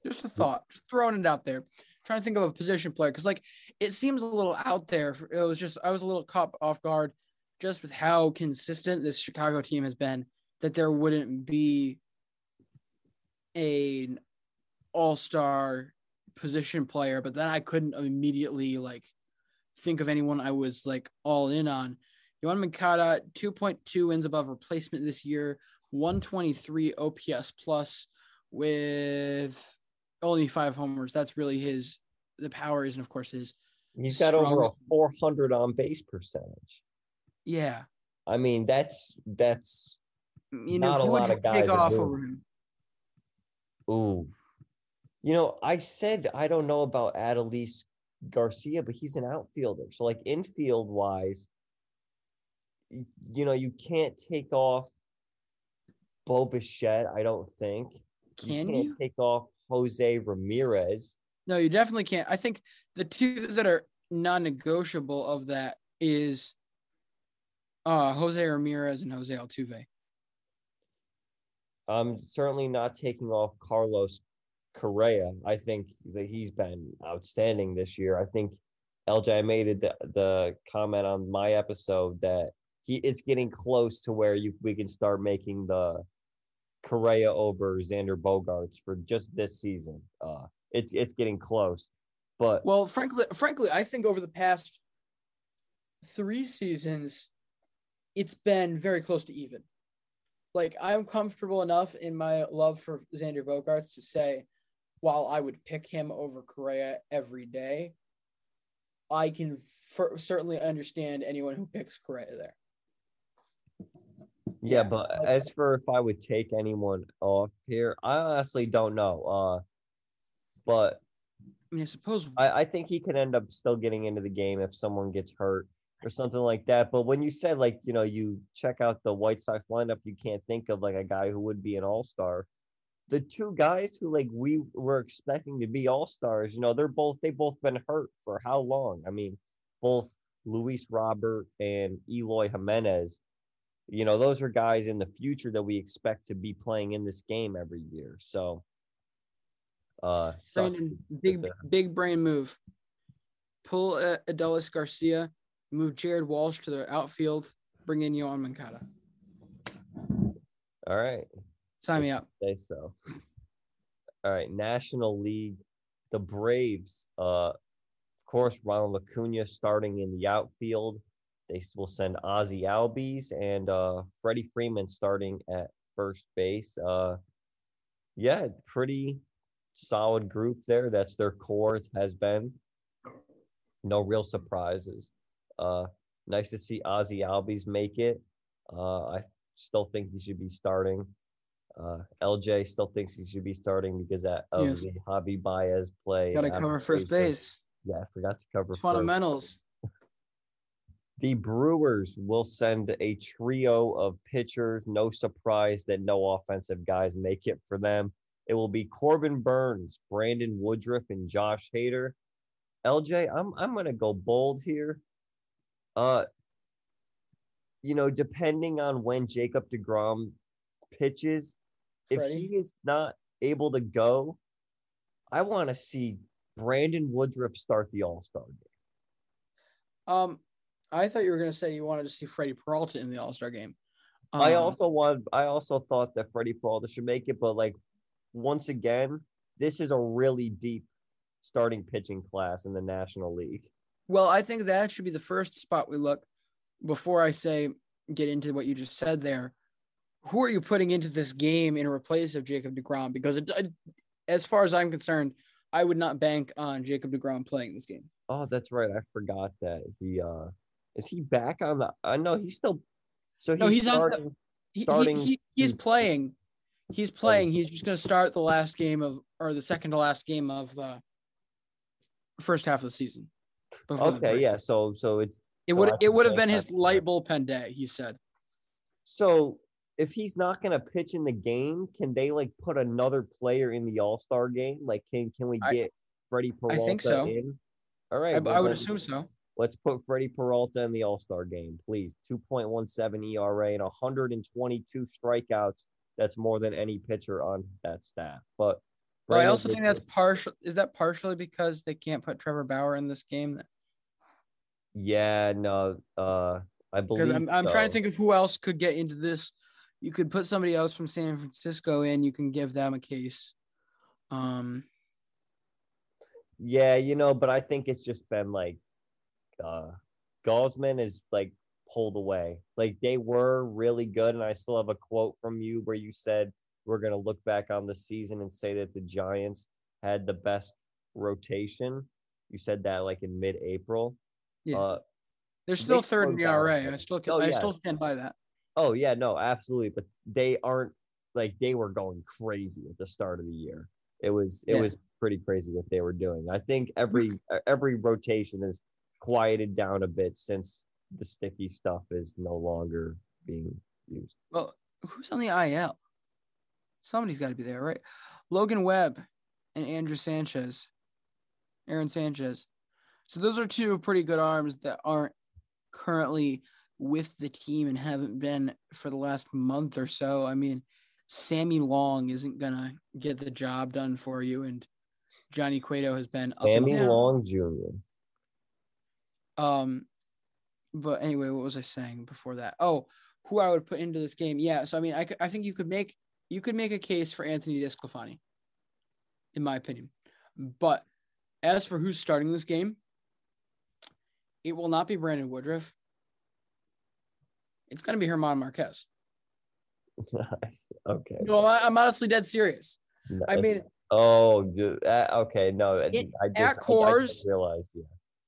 A: Just a thought, just throwing it out there. trying to think of a position player because, like, it seems a little out there. It was just I was a little caught off guard just with how consistent this Chicago team has been. That there wouldn't be an all-star position player, but then I couldn't immediately like think of anyone I was like all in on. Yoan Moncada, 2.2 wins above replacement this year, 123 OPS plus with only five homers. That's really his the power is, and of course his
B: he's got over a 400 on base percentage.
A: yeah.
B: I mean, that's that's
A: You know,
B: not a lot of guys
A: take off over him?
B: Ooh. You know, I said I don't know about Adolis Garcia, but he's an outfielder. So, like infield wise, you know, you can't take off Bo Bichette, I don't think.
A: Can
B: can't
A: you?
B: take off Jose Ramirez.
A: No, you definitely can't. I think the two that are non-negotiable of that is uh Jose Ramirez and Jose Altuve.
B: I'm certainly not taking off Carlos Correa. I think that he's been outstanding this year. I think LJ made the, the comment on my episode that he it's getting close to where you we can start making the Correa over Xander Bogaerts for just this season. Uh it's it's getting close. But
A: Well, frankly, frankly, I think over the past three seasons, it's been very close to even. Like I'm comfortable enough in my love for Xander Bogaerts to say, while I would pick him over Correa every day, I can f- certainly understand anyone who picks Correa there.
B: Yeah, but as for if I would take anyone off here, I honestly don't know. Uh, but
A: I mean, I suppose
B: I, I think he could end up still getting into the game if someone gets hurt or something like that. But when you said like you know you check out the White Sox lineup, you can't think of like a guy who would be an All Star. The two guys who like we were expecting to be All Stars, you know, they're both they both been hurt for how long? I mean, both Luis Robert and Eloy Jimenez you know, those are guys in the future that we expect to be playing in this game every year. So, uh.
A: Brandon, big big brain move. Pull uh, Adolis Garcia, move Jared Walsh to the outfield, bring in Yoan Moncada.
B: All right.
A: Sign me up.
B: Say so. All right. National League, the Braves, uh, of course, Ronald Acuna starting in the outfield. They will send Ozzie Albies and uh, Freddie Freeman starting at first base. Uh, yeah, pretty solid group there. That's their core. It has been. No real surprises. Uh, nice to see Ozzie Albies make it. Uh, I still think he should be starting. Uh, LJ still thinks he should be starting because that of
A: Yes.
B: the Javy Baez play.
A: Got to cover first base.
B: Yeah, I forgot to cover
A: fundamentals.
B: The Brewers will send a trio of pitchers. No surprise that no offensive guys make it for them. It will be Corbin Burnes, Brandon Woodruff, and Josh Hader. LJ, I'm I'm gonna go bold here. Uh, you know, depending on when Jacob DeGrom pitches, if he is not able to go, I want to see Brandon Woodruff start the All Star game.
A: Um, I thought you were gonna say you wanted to see Freddie Peralta in the All Star game.
B: I
A: Um,
B: also want. I also thought that Freddie Peralta should make it, but like once again, this is a really deep starting pitching class in the National League.
A: Well, I think that should be the first spot we look before I say get into what you just said there. Who are you putting into this game in replace of Jacob DeGrom? Because it, as far as I'm concerned, I would not bank on Jacob DeGrom playing this game.
B: Oh, that's right. I forgot that he uh is he back on the. I know he's still. So he's,
A: No, he's on the-
B: starting.
A: He, he- he- he's playing. He's playing. He's just going to start the last game of, or the second to last game of the first half of the season.
B: Okay, yeah. So so it's
A: It would
B: I
A: it would have been his light bullpen day. He said.
B: So if he's not gonna pitch in the game, can they like put another player in the All Star game? Like, can can we
A: I-
B: get Freddie
A: I think so.
B: in? All right,
A: I,
B: well
A: I would assume so.
B: Let's put Freddie Peralta in the All Star game, please. 2.17 ERA E and 122 strikeouts. That's more than any pitcher on that staff. But
A: Well, I also think that's partial. Is that partially because they can't put Trevor Bauer in this game?
B: Yeah, no, uh, I believe.
A: I'm, I'm trying to think of who else could get into this. You could put somebody else from San Francisco in. You can give them a case. Um,
B: Yeah, you know, but I think it's just been like uh Gausman is like pulled away. Like they were really good, and I still have a quote from you where you said we're gonna look back on the season and say that the Giants had the best rotation. You said that like in mid-April.
A: Yeah.
B: Uh,
A: they're still
B: they
A: third in the
B: down a
A: ERA. I still can,
B: Oh,
A: I
B: yeah.
A: still stand by that.
B: Oh yeah, no, absolutely. But they aren't like they were going crazy at the start of the year. It was it
A: Yeah.
B: was pretty crazy what they were doing. I think every every rotation is quieted down a bit since the sticky stuff is no longer being used.
A: Well, who's on the IL? Somebody's got to be there, right? Logan Webb and Andrew Sanchez, Aaron Sanchez. So those are two pretty good arms that aren't currently with the team and haven't been for the last month or so. I mean, Sammy Long isn't gonna get the job done for you, and Johnny Cueto has been
B: Sammy. Long Jr.
A: Um, but anyway, what was I saying before that? Oh, who I would put into this game? Yeah, so I mean, I, I think you could make you could make a case for Anthony DeSclafani, in my opinion. But as for who's starting this game, it will not be Brandon Woodruff. It's gonna be Herman Marquez.
B: okay.
A: No, I, I'm honestly dead serious. I mean,
B: oh, uh, okay, no,
A: It-
B: I just
A: at
B: I- I,
A: Coors-
B: realized. Yeah,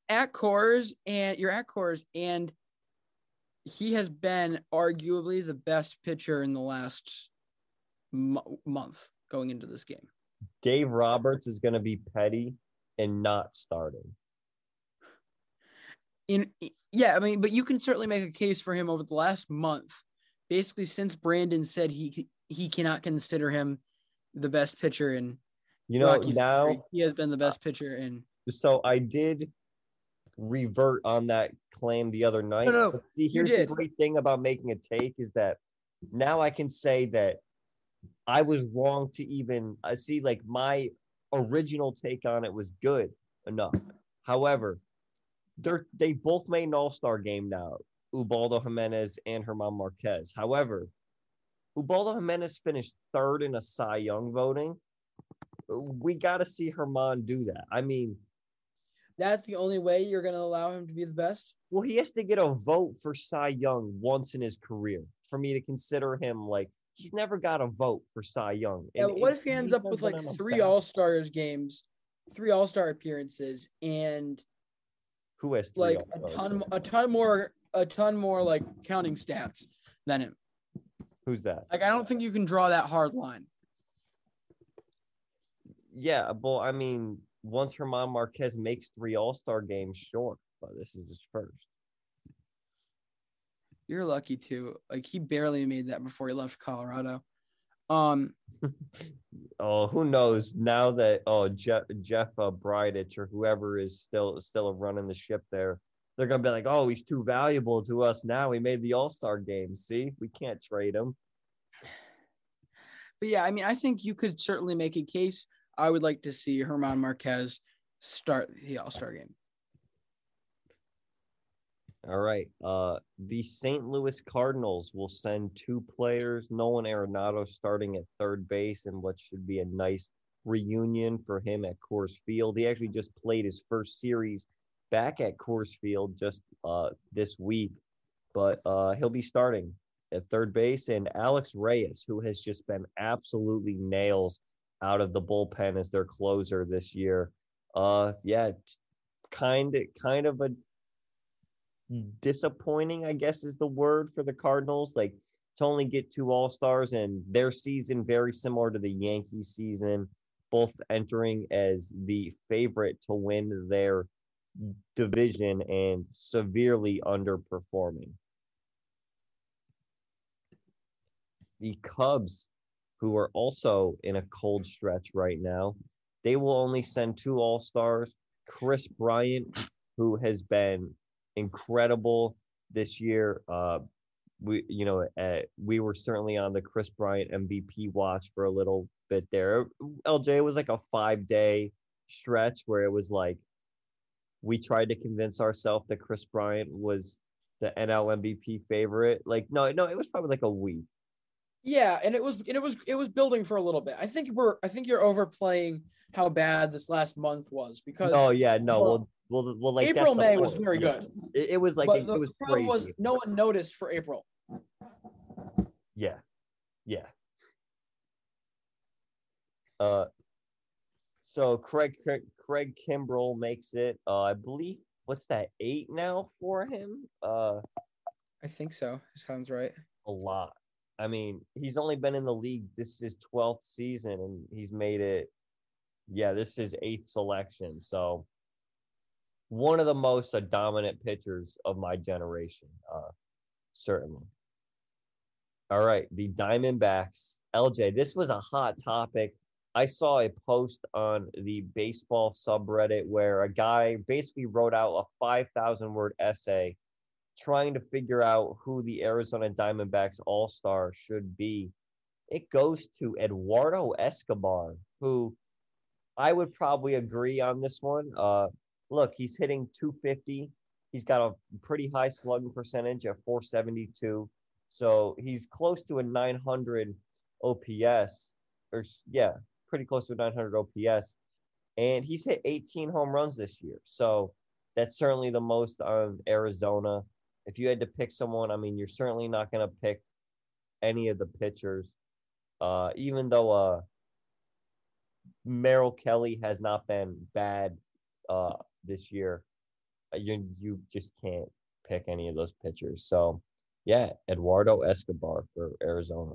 A: at Coors and you're at Coors and he has been arguably the best pitcher in the last mo- month going into this game.
B: Dave Roberts is going to be petty and not starting.
A: In yeah, I mean, but you can certainly make a case for him over the last month. Basically, since Brandon said he he cannot consider him the best pitcher in
B: You know,
A: Rockies
B: now-
A: history. he has been the best pitcher in
B: So I did revert on that claim the other night.
A: No, no,
B: but see, here's the great thing about making a take is that now I can say that I was wrong to even I see like my original take on it was good enough. However, they're they both made an all-star game now, Ubaldo Jimenez and Herman Marquez. However, Ubaldo Jimenez finished third in a Cy Young voting. We got to see Herman do that. I mean,
A: That's the only way you're going to allow him to be the best.
B: well, he has to get a vote for Cy Young once in his career for me to consider him like he's never got a vote for Cy Young.
A: Yeah,
B: And
A: what
B: if
A: he ends up with like
B: been on a
A: three All Stars games, three All Star appearances, and
B: Who has
A: like a ton, a ton more, a ton more like counting stats than him.
B: Who's that?
A: Like I don't think you can draw that hard line.
B: Yeah, well, I mean, once Herman Marquez makes three All Star games, sure, but this is his first.
A: You're lucky too. Like he barely made that before he left Colorado. Um,
B: Oh, who knows now that oh Jeff Jeff uh, Bridich or whoever is still still running the ship there, they're gonna be like, oh, he's too valuable to us now. He made the All Star game. See, we can't trade him.
A: But yeah, I mean, I think you could certainly make a case. I would like to see Herman Marquez start the All Star game.
B: All right. Uh, the St. Louis Cardinals will send two players, Nolan Arenado starting at third base, and what should be a nice reunion for him at Coors Field. He actually just played his first series back at Coors Field just uh, this week, but uh, he'll be starting at third base. And Alex Reyes, who has just been absolutely nails out of the bullpen as their closer this year. Uh, yeah, kind of, kind of a Mm. disappointing, I guess is the word for the Cardinals. Like to only get two All Stars and their season very similar to the Yankees season, both entering as the favorite to win their division and severely underperforming. The Cubs, who are also in a cold stretch right now, they will only send two All Stars. Kris Bryant, who has been incredible this year. Uh, we, you know, uh, we were certainly on the Kris Bryant MVP watch for a little bit there. LJ was like a five day stretch where it was like we tried to convince ourselves that Kris Bryant was the NL MVP favorite. Like, no, no, it was probably like a week.
A: Yeah, and it was and it was it was building for a little bit. I think we're I think you're overplaying how bad this last month was because
B: Oh yeah, no, well, well, well like
A: April May was very good.
B: It, it was like it,
A: the
B: it was
A: problem
B: crazy.
A: was no one noticed for April.
B: Yeah, yeah. Uh, so Craig Craig, Craig Kimbrel makes it. Uh, I believe what's that eight now for him? Uh,
A: I think so. Sounds right.
B: a lot. I mean, he's only been in the league. This is his twelfth season, and he's made it. Yeah, this is eighth selection. So, one of the most uh, dominant pitchers of my generation, uh, certainly. All right, the Diamondbacks. LJ, this was a hot topic. I saw a post on the baseball subreddit where a guy basically wrote out a 5,000 word essay trying to figure out who the Arizona Diamondbacks All Star should be. It goes to Eduardo Escobar, who I would probably agree on this one. Uh, look, he's hitting 250. He's got a pretty high slugging percentage at 472. So he's close to a 900 OPS, or yeah, pretty close to a 900 OPS. And he's hit 18 home runs this year. So that's certainly the most on Arizona. If you had to pick someone, I mean, you're certainly not going to pick any of the pitchers. Uh, even though uh, Merrill Kelly has not been bad uh, this year, uh, you you just can't pick any of those pitchers. So, yeah, Eduardo Escobar for Arizona.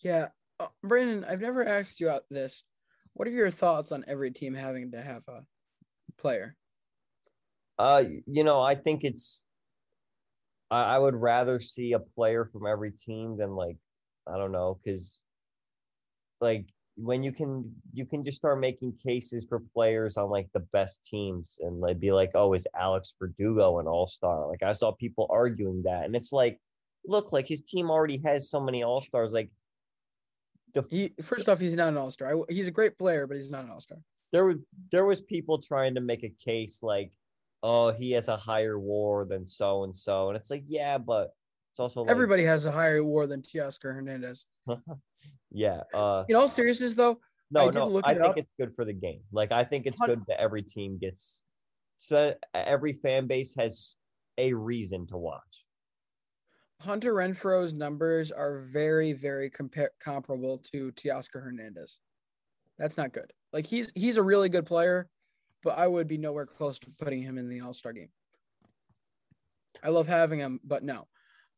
A: Yeah, uh, Brandon, I've never asked you out this. What are your thoughts on every team having to have a player?
B: Uh, you know, I think it's. I, I would rather see a player from every team than like, I don't know, because, like, when you can you can just start making cases for players on like the best teams and like be like, oh, is Alex Verdugo an All Star? Like I saw people arguing that, and it's like, look, like his team already has so many All Stars. Like
A: He first off, he's not an all star. He's a great player, but he's not an all star.
B: there was there was people trying to make a case like oh he has a higher war than so and so and it's like yeah but It's also like,
A: Everybody has a higher WAR than Teoscar Hernandez.
B: yeah. Uh,
A: In all seriousness, though,
B: no,
A: I
B: no, I think
A: up.
B: it's good for the game. Like I think it's good that every team gets so every fan base has a reason to watch.
A: Hunter Renfroe's numbers are very, very compar- comparable to Teoscar Hernandez. That's not good. Like he's he's a really good player, but I would be nowhere close to putting him in the All Star game. I love having him, but no.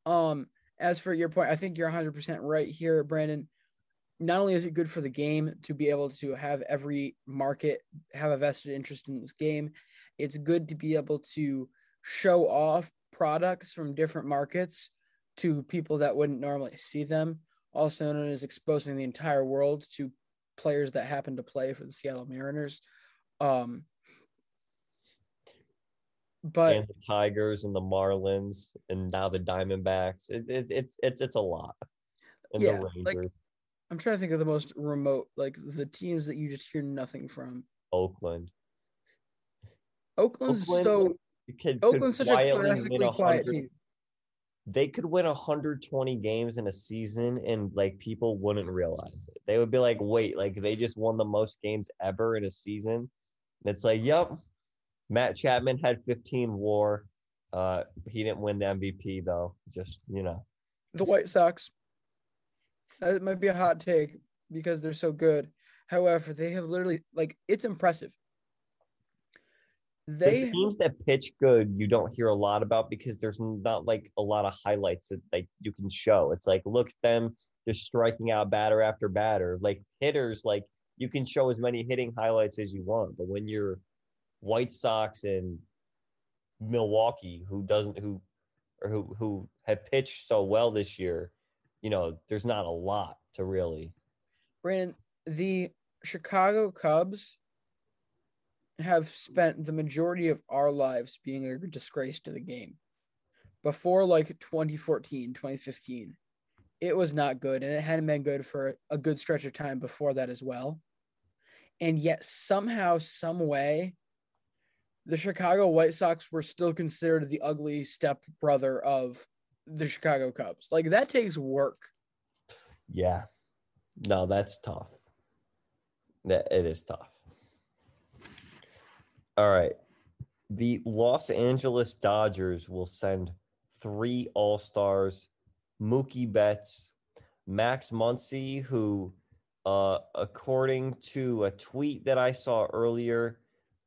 A: Um, as for your point, I think you're 100 percent right here, Brandon. Not only is it good for the game to be able to have every market have a vested interest in this game, it's good to be able to show off products from different markets to people that wouldn't normally see them. Also known as exposing the entire world to players that happen to play for the Seattle Mariners. Um, but
B: and the Tigers and the Marlins and now the Diamondbacks. It, it, it's it's it's a lot. And
A: Yeah,
B: the
A: like- I'm trying to think of the most remote, like the teams that you just hear nothing from.
B: Oakland.
A: Oakland's
B: Oakland
A: so
B: could, could
A: Oakland's such a classically quiet team.
B: They could win 120 games in a season and like people wouldn't realize it. They would be like, wait, like they just won the most games ever in a season. And it's like, yep. Matt Chapman had 15 war. Uh, he didn't win the MVP though. Just you know.
A: The White Sox. That might be a hot take because they're so good. However, they have literally like it's impressive.
B: The teams that pitch good you don't hear a lot about because there's not like a lot of highlights that like you can show. It's like look at them just striking out batter after batter. Like hitters like you can show as many hitting highlights as you want but when you're white sox and milwaukee who doesn't who or who who have pitched so well this year you know there's not a lot to really
A: Brandon, the Chicago Cubs have spent the majority of our lives being a disgrace to the game. Before like 2014, 2015, it was not good and it hadn't been good for a good stretch of time before that as well. And yet somehow, some way, the Chicago White Sox were still considered the ugly step brother of the Chicago Cubs. Like that takes work.
B: Yeah. No, that's tough. That it is tough. All right. The Los Angeles Dodgers will send three All-Stars, Mookie Betts, Max Muncy, who uh according to a tweet that I saw earlier,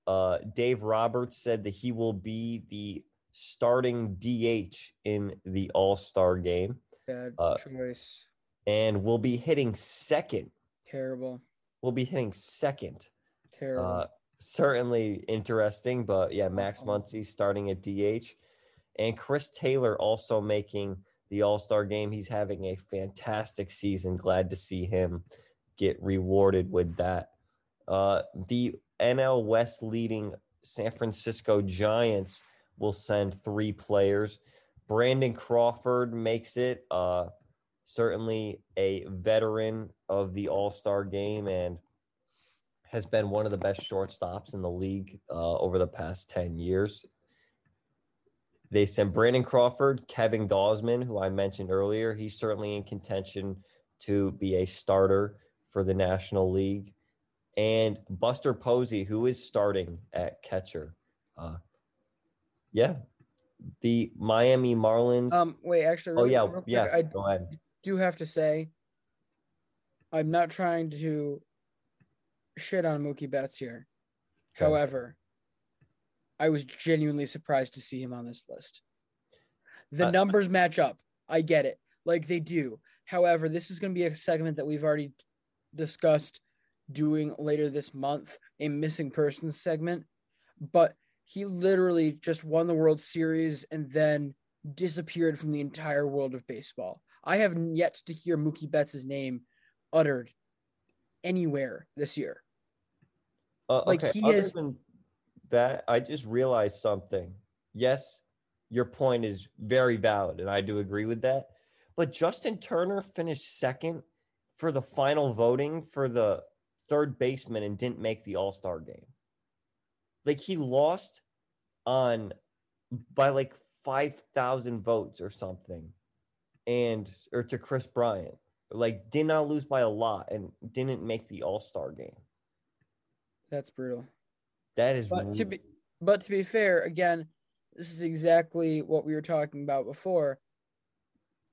B: uh Dave Roberts said that he will be the starting DH in the All-Star game
A: Bad
B: Uh,
A: choice.
B: and will be hitting second
A: Terrible.
B: will be hitting second.
A: Terrible.
B: Certainly interesting, but yeah, Max Muncy starting at DH, and Chris Taylor also making the All Star game. He's having a fantastic season. Glad to see him get rewarded with that. Uh, the NL West leading San Francisco Giants will send three players. Brandon Crawford makes it. Uh, certainly a veteran of the All Star game and has been one of the best shortstops in the league uh, over the past 10 years. They sent Brandon Crawford, Kevin Gausman, who I mentioned earlier. He's certainly in contention to be a starter for the National League. And Buster Posey, who is starting at catcher. Uh, yeah. The Miami Marlins.
A: Um, wait, actually,
B: oh, yeah.
A: quick,
B: yeah.
A: I do have to say, I'm not trying to shit on Mookie Betts here.
B: Okay.
A: However, I was genuinely surprised to see him on this list. The
B: Uh,
A: numbers match up. I get it. Like they do. However, this is going to be a segment that we've already discussed doing later this month, a missing persons segment. But he literally just won the World Series and then disappeared from the entire world of baseball. I have yet to hear Mookie Betts' name uttered anywhere this year.
B: Uh,
A: Like,
B: okay,
A: he
B: other
A: is-
B: than that, I just realized something. Yes, your point is very valid, and I do agree with that. But Justin Turner finished second for the final voting for the third baseman and didn't make the All Star game. Like he lost on by like five thousand votes or something. and or to Kris Bryant. Like did not lose by a lot and didn't make the All-Star game.
A: That's brutal.
B: That is
A: But to be but to be fair, again, this is exactly what we were talking about before.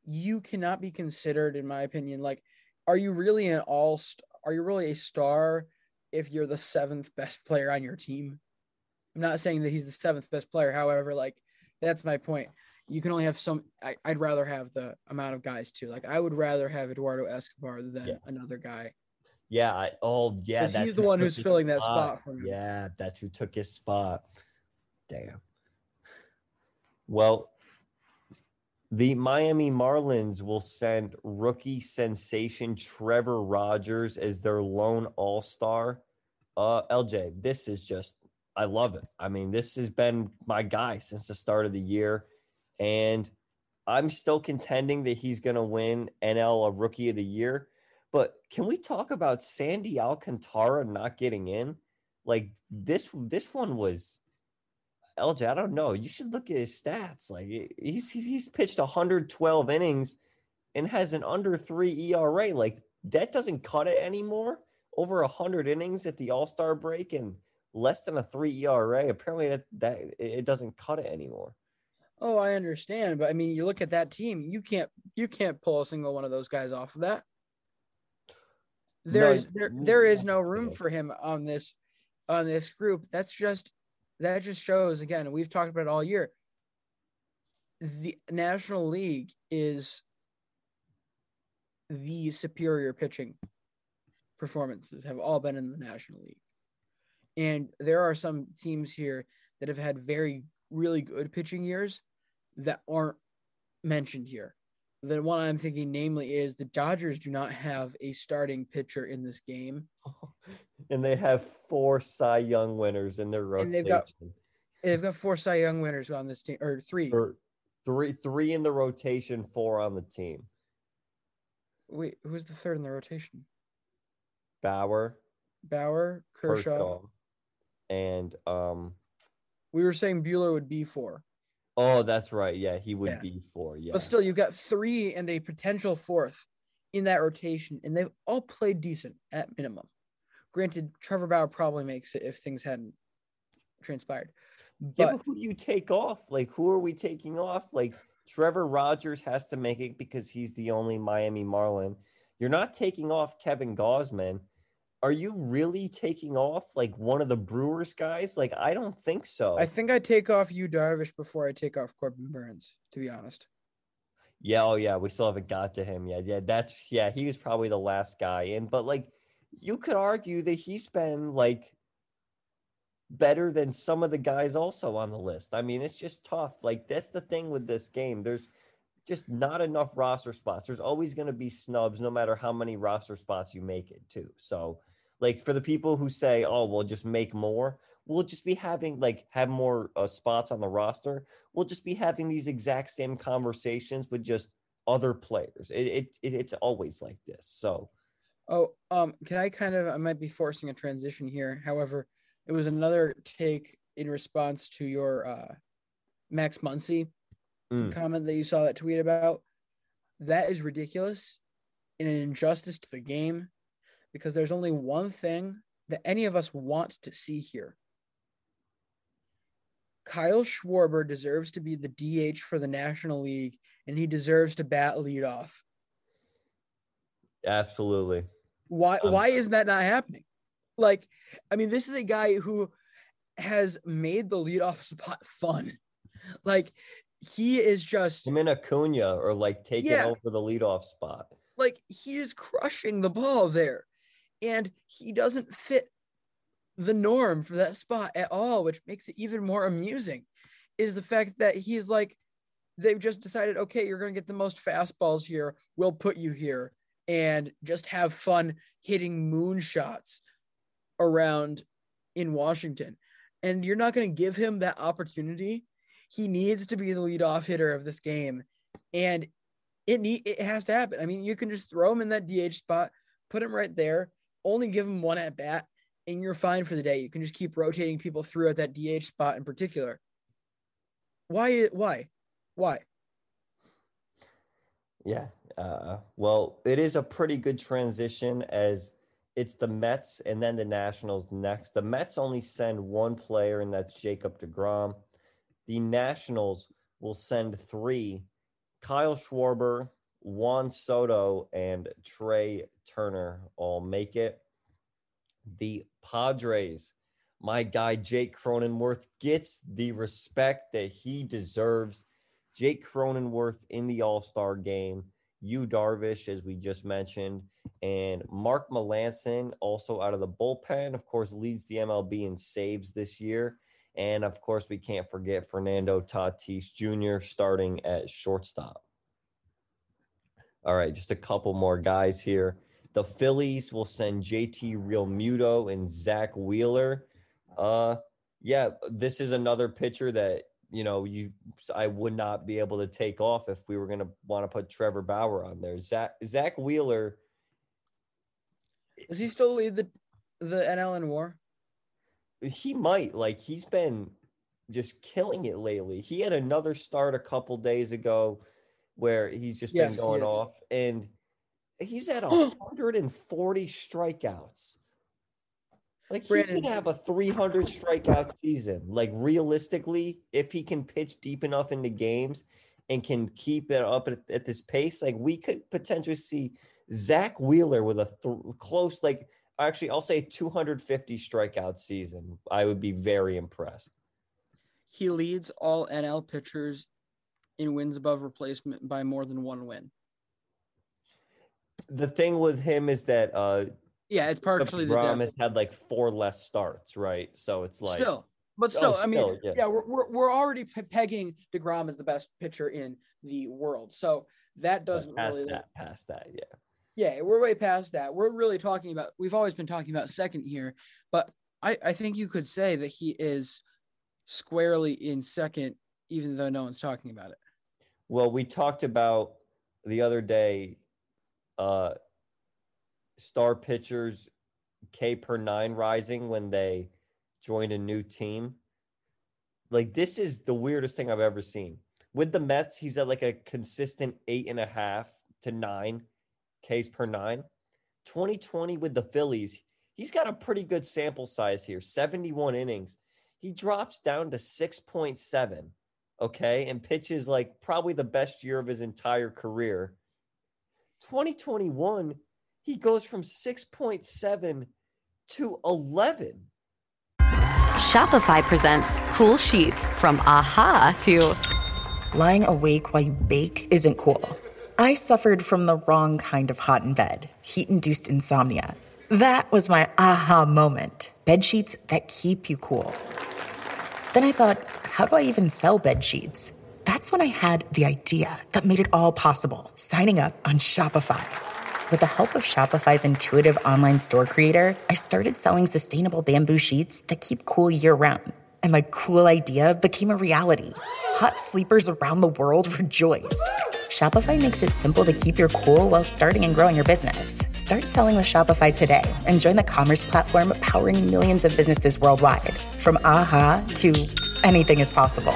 A: You cannot be considered, in my opinion, like, are you really an all? Are you really a star if you're the seventh best player on your team? I'm not saying that he's the seventh best player. However, like, that's my point. You can only have some. I, I'd rather have the amount of guys too. Like, I would rather have Eduardo Escobar than
B: Yeah.
A: another guy.
B: Yeah, I, oh yeah. that's
A: he's the one who's filling that spot for him.
B: Yeah, that's who took his spot. Damn. Well, the Miami Marlins will send rookie sensation Trevor Rogers as their lone All Star. Uh, LJ, this is just I love it. I mean, this has been my guy since the start of the year, and I'm still contending that he's going to win NL a Rookie of the Year. But can we talk about Sandy Alcantara not getting in? Like this, this one was LJ. I don't know. You should look at his stats. Like he's he's, pitched 112 innings and has an under three ERA. Like that doesn't cut it anymore. Over 100 innings at the All Star break and less than a three ERA. Apparently that that it doesn't cut it anymore.
A: Oh, I understand, but I mean, you look at that team. You can't you can't pull a single one of those guys off of that. There
B: No,
A: is there there is no room for him on this on this group. That's just that just shows again. We've talked about it all year. The National League is the superior pitching performances have all been in the National League. And there are some teams here that have had very, really good pitching years that aren't mentioned here. The one I'm thinking, namely, is the Dodgers do not have a starting pitcher in this game.
B: And they have four Cy Young winners in their
A: And
B: rotation.
A: they've got they've got four Cy Young winners on this team, or three.
B: Or three three in the rotation, four on the team.
A: Wait, who's the third in the rotation?
B: Bauer,
A: Bauer, Kershaw.
B: Kershaw, and um.
A: We were saying Buehler would be four,
B: Oh, that's right. Yeah, he would
A: Yeah.
B: be four. Yeah.
A: but still, you've got three and a potential fourth in that rotation, and they've all played decent at minimum. Granted, Trevor Bauer probably makes it if things hadn't transpired.
B: Yeah,
A: But
B: but who do you take off? Like, who are we taking off? Like, Trevor Rogers has to make it because he's the only Miami Marlin. You're not taking off Kevin Gausman. Are you really taking off like one of the Brewers guys? Like, I don't think so.
A: I think I take off Yu Darvish before I take off Corbin Burnes, to be honest.
B: Yeah, oh yeah, we still haven't got to him yet. Yeah, that's yeah, he was probably the last guy in, but like you could argue that he's been like better than some of the guys also on the list. I mean, it's just tough. Like that's the thing with this game. There's just not enough roster spots. There's always going to be snubs no matter how many roster spots you make it to. So, like for the people who say, "Oh, we'll just make more." We'll just be having like have more uh, spots on the roster. We'll just be having these exact same conversations with just other players. It, it, it it's always like this. So,
A: Oh, um, can I kind of I might be forcing a transition here. However, it was another take in response to your uh Max Muncy
B: Mm.
A: comment that you saw that tweet about. That is ridiculous and an injustice to the game because there's only one thing that any of us want to see here. Kyle Schwarber deserves to be the DH for the National League and he deserves to bat leadoff.
B: absolutely.
A: Why
B: Um,
A: why is that not happening? Like, I mean, this is a guy who has made the leadoff spot fun. Like, he is just
B: Him and Acuna or like taking
A: Yeah.
B: over the leadoff spot.
A: like he is crushing the ball there. And he doesn't fit the norm for that spot at all, which makes it even more amusing. Is the fact that he's like, they've just decided, okay, you're gonna get the most fastballs here. We'll put you here and just have fun hitting moonshots around in Washington. And you're not gonna give him that opportunity. He needs to be the leadoff hitter of this game. And it need it has to happen. I mean, you can just throw him in that DH spot, put him right there, only give him one at bat, and you're fine for the day. You can just keep rotating people through at that DH spot in particular. Why? Why? Why?
B: Yeah. Uh, well, it is a pretty good transition as it's the Mets and then the Nationals next. The Mets only send one player, and that's Jacob DeGrom. The Nationals will send three Kyle Schwarber, Juan Soto, and Trea Turner all make it. The Padres, my guy Jake Cronenworth gets the respect that he deserves. Jake Cronenworth in the All Star game. Yu Darvish, as we just mentioned, and Mark Melancon, also out of the bullpen, of course, leads the MLB in saves this year. And of course, we can't forget Fernando Tatis Jr. starting at shortstop. All right, just a couple more guys here. The Phillies will send JT Realmuto and Zack Wheeler. Uh, yeah, this is another pitcher that you know you I would not be able to take off if we were going to want to put Trevor Bauer on there. Zach Zack Wheeler.
A: Does he still lead the the NL in WAR?
B: He might. Like he's been just killing it lately. He had another start a couple days ago where he's just yes, been going off and he's at 140 strikeouts. Like Brandon. he could have a 300 strikeout season. Like realistically, if he can pitch deep enough into games and can keep it up at, at this pace, like we could potentially see Zack Wheeler with a th- close, like actually, I'll say 250 strikeout season. I would be very impressed.
A: He leads all NL pitchers in wins above replacement by more than one win.
B: The thing with him is that uh
A: yeah, it's partially
B: DeGrom has had like four less starts, right? So it's like
A: still, but still, oh, I mean, still, yeah, yeah we're, we're, we're already pegging Degrom as the best pitcher in the world, so that doesn't
B: past
A: really
B: that, past that, yeah,
A: yeah, we're way past that. We're really talking about. We've always been talking about second here, but I I think you could say that he is squarely in second, even though no one's talking about it.
B: Well, we talked about the other day. Uh, star pitchers K per nine rising when they joined a new team. Like this is the weirdest thing I've ever seen. With the Mets, he's at like a consistent eight and a half to nine Ks per nine. 2020 with the Phillies, he's got a pretty good sample size here 71 innings. He drops down to 6.7, okay, and pitches like probably the best year of his entire career. 2021, he goes from 6.7 to 11.
G: Shopify presents cool sheets from aha to
H: lying awake while you bake isn't cool. I suffered from the wrong kind of hot in bed, heat induced insomnia. That was my aha moment. Bed sheets that keep you cool. Then I thought, how do I even sell bed sheets? That's when I had the idea that made it all possible signing up on Shopify. With the help of Shopify's intuitive online store creator, I started selling sustainable bamboo sheets that keep cool year round. And my cool idea became a reality. Hot sleepers around the world rejoice. Shopify makes it simple to keep your cool while starting and growing your business. Start selling with Shopify today and join the commerce platform powering millions of businesses worldwide. From aha to anything is possible.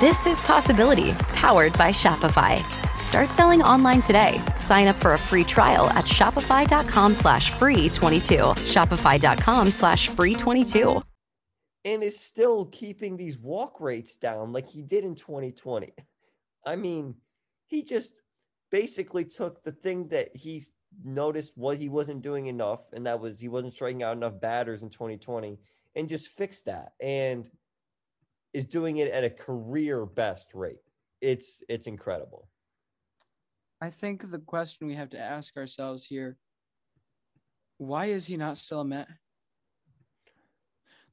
G: This is Possibility, powered by Shopify. Start selling online today. Sign up for a free trial at shopify.com slash free 22. Shopify.com slash free 22.
B: And is still keeping these walk rates down like he did in 2020. I mean, he just basically took the thing that he noticed what he wasn't doing enough, and that was he wasn't striking out enough batters in 2020, and just fixed that and is doing it at a career best rate. It's it's incredible.
A: I think the question we have to ask ourselves here why is he not still a Met?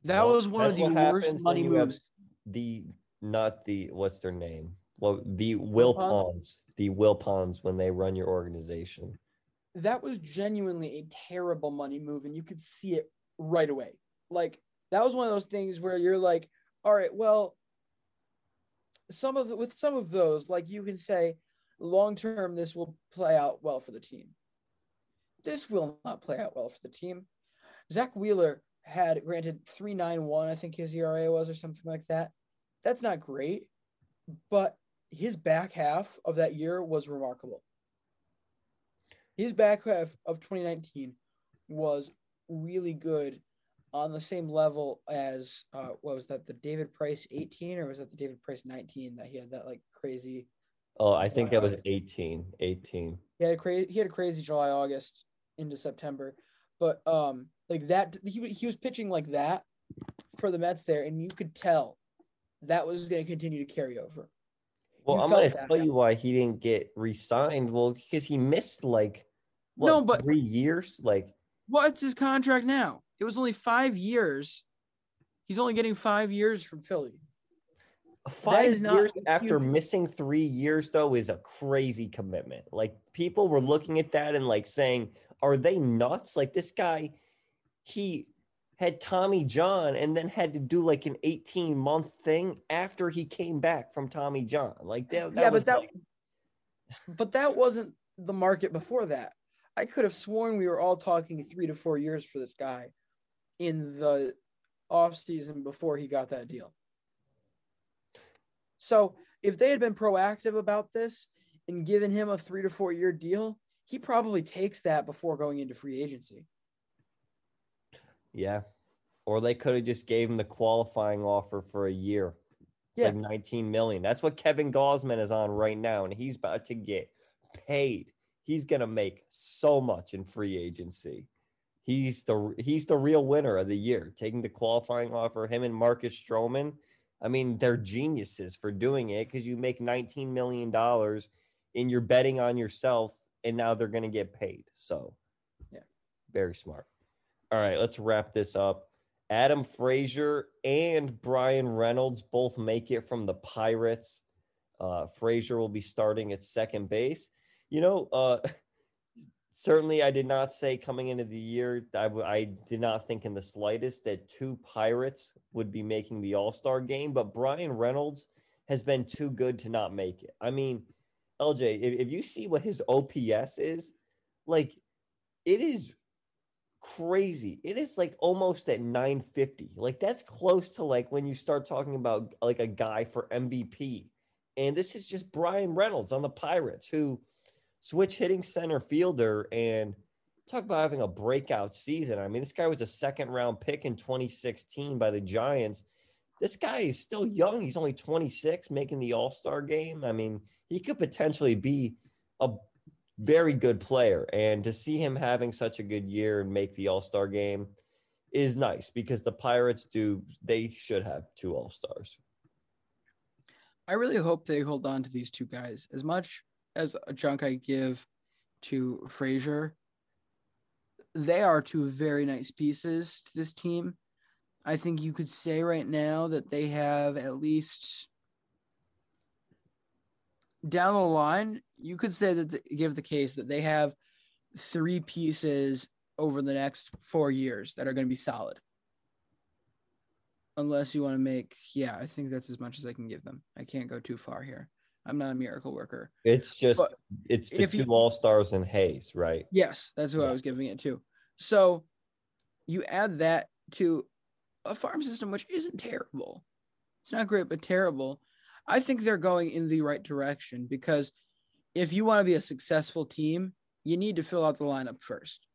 A: That well, was one of the worst money moves.
B: The not the what's their name? Well, the Wilpons, the Wilpons when they run your organization.
A: That was genuinely a terrible money move, and you could see it right away. Like that was one of those things where you're like, all right, well, some of the, with some of those, like you can say, long term, this will play out well for the team. This will not play out well for the team. Zack Wheeler had granted 391, I think his ERA was, or something like that. That's not great, but his back half of that year was remarkable. his back half of 2019 was really good on the same level as uh, what was that the David Price 18 or was that the David Price 19 that he had that like crazy
B: Oh, I think that was 18. 18.
A: he had a crazy he had a crazy July August into September but um like that he, he was pitching like that for the Mets there and you could tell that was going to continue to carry over
B: Well, I'm going to tell you why he didn't get re-signed. Well, because he missed like what,
A: No, but-
B: three years. Like
A: what's his contract now it was only 5 years he's only getting 5 years from Philly
B: five
A: is not
B: years after
A: huge-
B: missing three years though is a crazy commitment. Like people were looking at that and like saying, "Are they nuts?" Like this guy, he had Tommy John and then had to do like an 18 month thing after he came back from Tommy John. Like that, that
A: yeah, but that
B: like-
A: but that wasn't the market before that. I could have sworn we were all talking three to four years for this guy in the off season before he got that deal. So if they had been proactive about this and given him a three to four year deal, he probably takes that before going into free agency.
B: Yeah. Or they could have just gave him the qualifying offer for a year. It's
A: Yeah.
B: like 19 million. That's what Kevin Gausman is on right now, and he's about to get paid. He's gonna make so much in free agency. He's the he's the real winner of the year, taking the qualifying offer. Him and Marcus Stroman. I mean, they're geniuses for doing it because you make 19 million dollars and you're betting on yourself, and now they're gonna get paid. So,
A: Yeah.
B: very smart. All right, let's wrap this up. Adam Frazier and Bryan Reynolds both make it from the Pirates. Uh, Frazier will be starting at second base. You know, uh, certainly I did not say coming into the year, I, w- I did not think in the slightest that two Pirates would be making the All Star game, but Bryan Reynolds has been too good to not make it. I mean, LJ, if, if you see what his OPS is, like it is crazy. It is like almost at 950. Like that's close to like when you start talking about like a guy for MVP. And this is just Bryan Reynolds on the Pirates who switch hitting center fielder and talk about having a breakout season. I mean, this guy was a second round pick in 2016 by the Giants. This guy is still young. He's only 26 making the All-Star game. I mean, he could potentially be a very good player. And to see him having such a good year and make the All Star game is nice because the Pirates do, they should have two All Stars.
A: I really hope they hold on to these two guys as much as a junk I give to Frazier. They are two very nice pieces to this team. I think you could say right now that they have at least down the line, you could say that the, give the case that they have three pieces over the next four years that are going to be solid. Unless you want to make, yeah, I think that's as much as I can give them. I can't go too far here. I'm not a miracle worker.
B: It's just,
A: But
B: it's the two
A: you-
B: All Stars and Hayes, right?
A: Yes, that's who I was giving it to. So you add that to a farm system which isn't terrible. It's not great, but terrible. I think they're going in the right direction because if you want to be a successful team, you need to fill out the lineup first.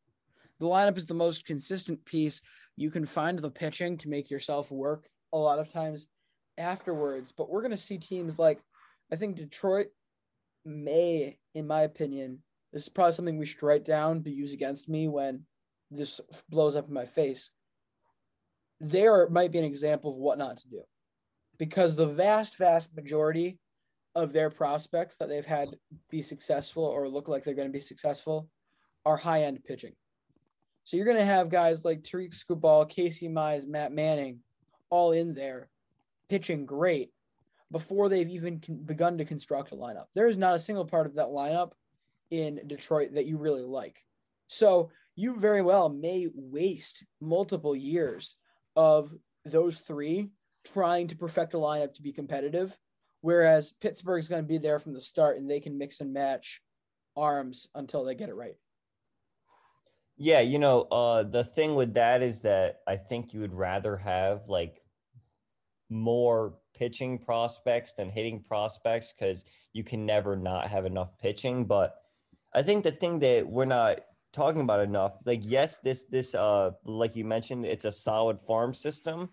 A: The lineup is the most consistent piece. You can find the pitching to make yourself work a lot of times afterwards, but we're going to see teams like I think Detroit may, in my opinion, this is probably something we should write down to use against me when this blows up in my face. There might be an example of what not to do because the vast, vast majority of their prospects that they've had be successful or look like they're going to be successful are high end pitching. So you're going to have guys like Tarik Skubal, Casey Mize, Matt Manning, all in there pitching great before they've even con- begun to construct a lineup. There is not a single part of that lineup in Detroit that you really like. So you very well may waste multiple years of those three trying to perfect a lineup to be competitive, whereas Pittsburgh's going to be there from the start and they can mix and match arms until they get it right.
B: Yeah, you know, uh, the thing with that is that I think you would rather have like more pitching prospects than hitting prospects because you can never not have enough pitching. But I think the thing that we're not talking about enough, like yes, this this uh like you mentioned, it's a solid farm system.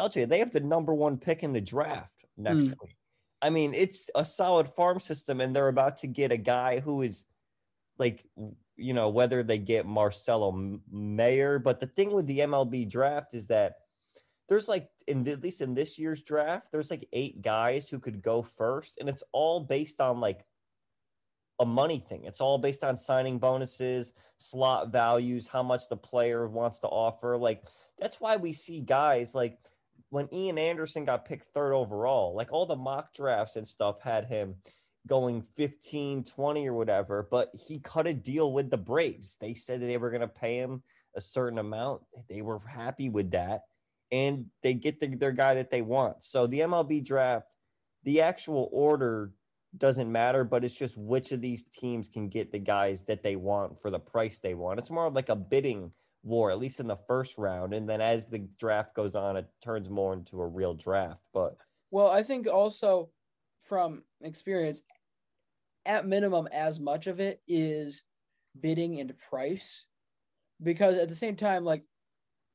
B: I'll tell you, they have the number one pick in the draft next
A: Mm.
B: week. I mean, it's a solid farm system, and they're about to get a guy who is like, you know, whether they get Marcelo Mayer. But the thing with the MLB draft is that there's like, in at least in this year's draft, there's like eight guys who could go first, and it's all based on like a money thing. It's all based on signing bonuses, slot values, how much the player wants to offer. Like that's why we see guys like when Ian Anderson got picked third overall, like all the mock drafts and stuff had him going 15, 20 or whatever, but he cut a deal with the Braves. They said they were going to pay him a certain amount. They were happy with that and they get the, their guy that they want. So the MLB draft, the actual order doesn't matter, but it's just which of these teams can get the guys that they want for the price they want. It's more of like a bidding war, at least in the first round. And then as the draft goes on, it turns more into a real draft. But
A: Well, I think also from experience, at minimum, as much of it is bidding and price, because at the same time, like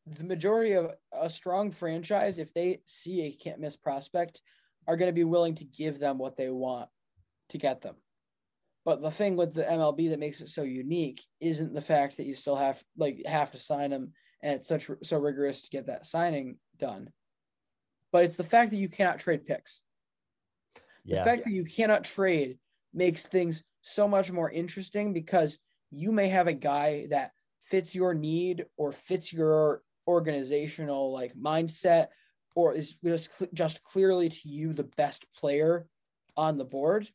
A: the majority of a strong franchise, if they see a can't miss prospect, are going to be willing to give them what they want to get them. But the thing with the MLB that makes it so unique isn't the fact that you still have like have to sign them and it's such so rigorous to get that signing done. But it's the fact that you cannot trade picks. The fact that you cannot trade makes things so much more interesting because you may have a guy that fits your need or fits your organizational like mindset or is just just clearly to you the best player on the board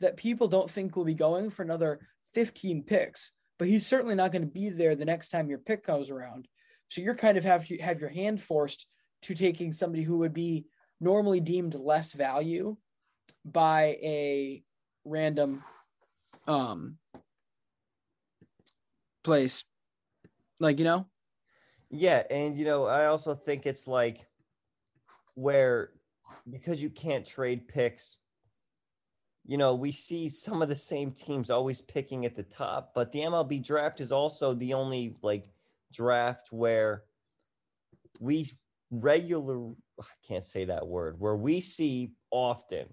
A: that people don't think will be going for another 15 picks but he's certainly not going to be there the next time your pick comes around. So you're kind of have to have your hand forced to taking somebody who would be normally deemed less value by a random um place. Like you know?
B: Yeah, and you know, I also think it's like where because you can't trade picks, you know, we see some of the same teams always picking at the top, but the MLB draft is also the only like draft where we regular I can't say that word, where we see often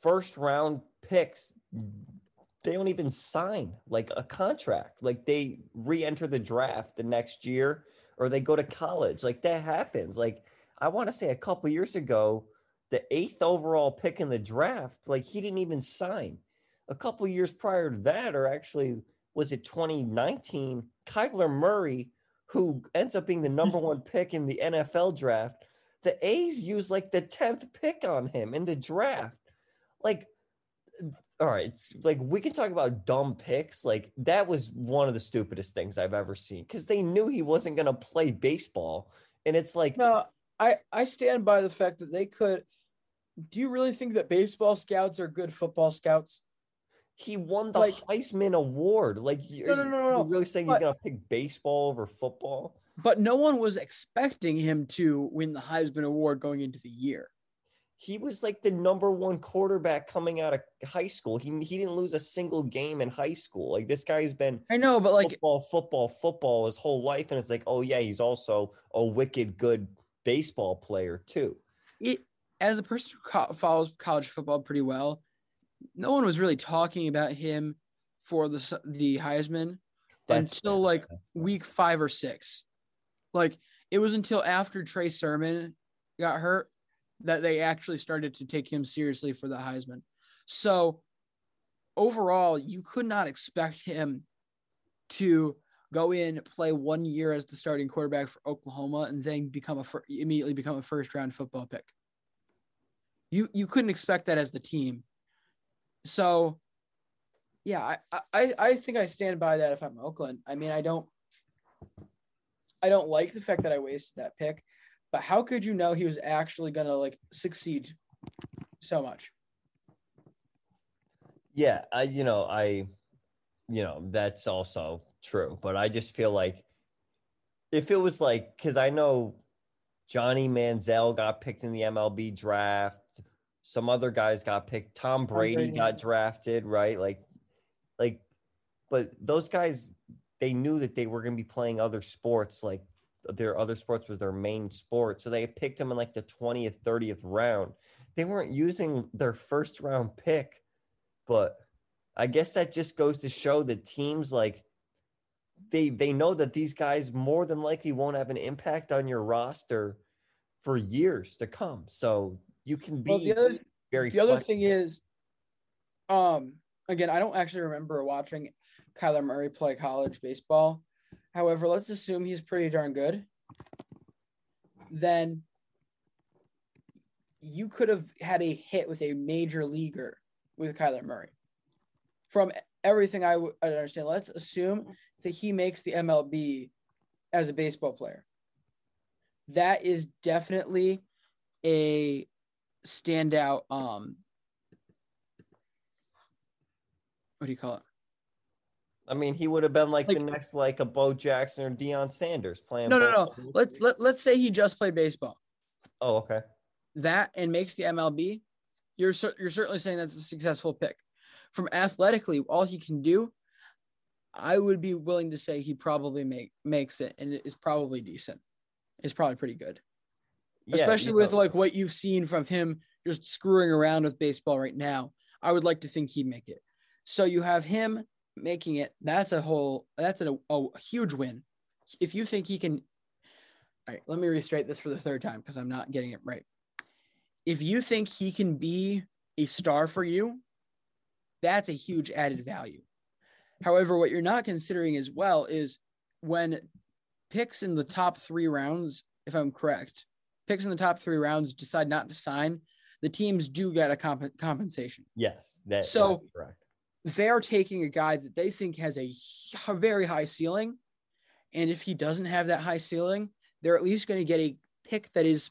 B: first round picks they don't even sign like a contract. Like they re-enter the draft the next year or they go to college. Like that happens. Like I want to say a couple years ago, the eighth overall pick in the draft, like he didn't even sign. A couple years prior to that, or actually was it 2019, Kyler Murray, who ends up being the hmm. number one pick in the NFL draft, the A's use like the 10th pick on him in the draft. Like uh, all right, like we can talk about dumb picks. Like that was one of the stupidest things I've ever seen because they knew he wasn't going to play baseball, and it's like
A: no i i stand by the fact that they could do you really think that baseball scouts are good football scouts
B: he won the
A: like-
B: Heisman Award. Like,
A: No, no, no, no,
B: really saying
A: but-
B: he's going to pick baseball over football?
A: but no one was expecting him to win the heisman award going into the year
B: He was like the number one quarterback coming out of high school. He he didn't lose a single game in high school. Like this guy's been
A: i know but like
B: football, football, football his whole life, and it's like, oh yeah, he's also a wicked good baseball player too.
A: it as a person who co- follows college football pretty well, no one was really talking about him for the the Heisman
B: That's
A: until like week five or six. Like it was until after Trey Sermon got hurt that they actually started to take him seriously for the Heisman. So overall, you could not expect him to go in, play one year as the starting quarterback for Oklahoma, and then become a fir- immediately become a first round football pick. You you couldn't expect that as the team. So, yeah, I, I I think I stand by that if I'm Oakland. I mean, I don't I don't like the fact that I wasted that pick, but how could you know he was actually gonna like succeed so much?
B: Yeah, I you know, I you know, that's also true, but I just feel like if it was like cuz I know Johnny Manziel got picked in the MLB draft, some other guys got picked. Tom Brady, got drafted, right? Like, like, but those guys, they knew that they were going to be playing other sports. Like, their other sports was their main sport, so they picked them in like the twentieth, thirtieth round. They weren't using their first round pick, but I guess that just goes to show that teams like they they know that these guys more than likely won't have an impact on your roster for years to come. So you can be
A: Well, the other
B: very
A: the other thing is, um, again, I don't actually remember watching Kyler Murray play college baseball. However, let's assume he's pretty darn good. Then you could have had a hit with a major leaguer with Kyler Murray. From everything I would I understand, let's assume that he makes the MLB as a baseball player. That is definitely a standout um what do you call it?
B: I mean, he would have been like, the next like a Bo Jackson or Deion Sanders playing.
A: No, no, no. Let, let, let's say he just played baseball.
B: Oh, okay.
A: That and makes the MLB, you're you're certainly saying that's a successful pick. From athletically, all he can do, I would be willing to say he probably make makes it and it is probably decent. It's probably pretty good.
B: Yeah,
A: Especially with
B: know,
A: like what you've seen from him just screwing around with baseball right now. I would like to think he'd make it. So you have him making it. That's a whole that's a, a huge win. If you think he can all right, let me restate this for the third time because I'm not getting it right. If you think he can be a star for you, that's a huge added value. However, what you're not considering as well is when picks in the top three rounds, if I'm correct, picks in the top three rounds decide not to sign, the teams do get a comp- compensation.
B: Yes, that
A: So-
B: that's correct.
A: They're taking a guy that they think has a very high ceiling. And if he doesn't have that high ceiling, they're at least going to get a pick that is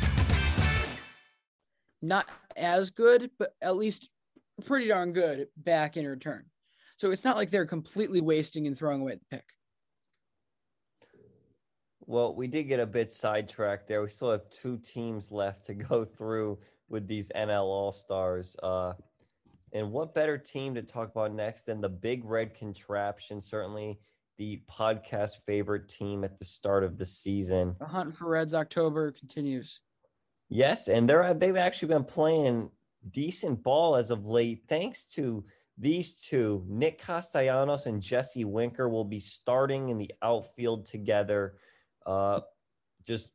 A: Not as good, but at least pretty darn good back in return. So it's not like they're completely wasting and throwing away the pick.
B: Well, we did get a bit sidetracked there. We still have two teams left to go through with these NL All Stars. Uh, and what better team to talk about next than the Big Red Contraption? Certainly the podcast favorite team at the start of the season.
A: The hunt for Reds October continues.
B: Yes, and they're they've actually been playing decent ball as of late, thanks to these two. Nick Castellanos and Jesse Winker will be starting in the outfield together. Uh, just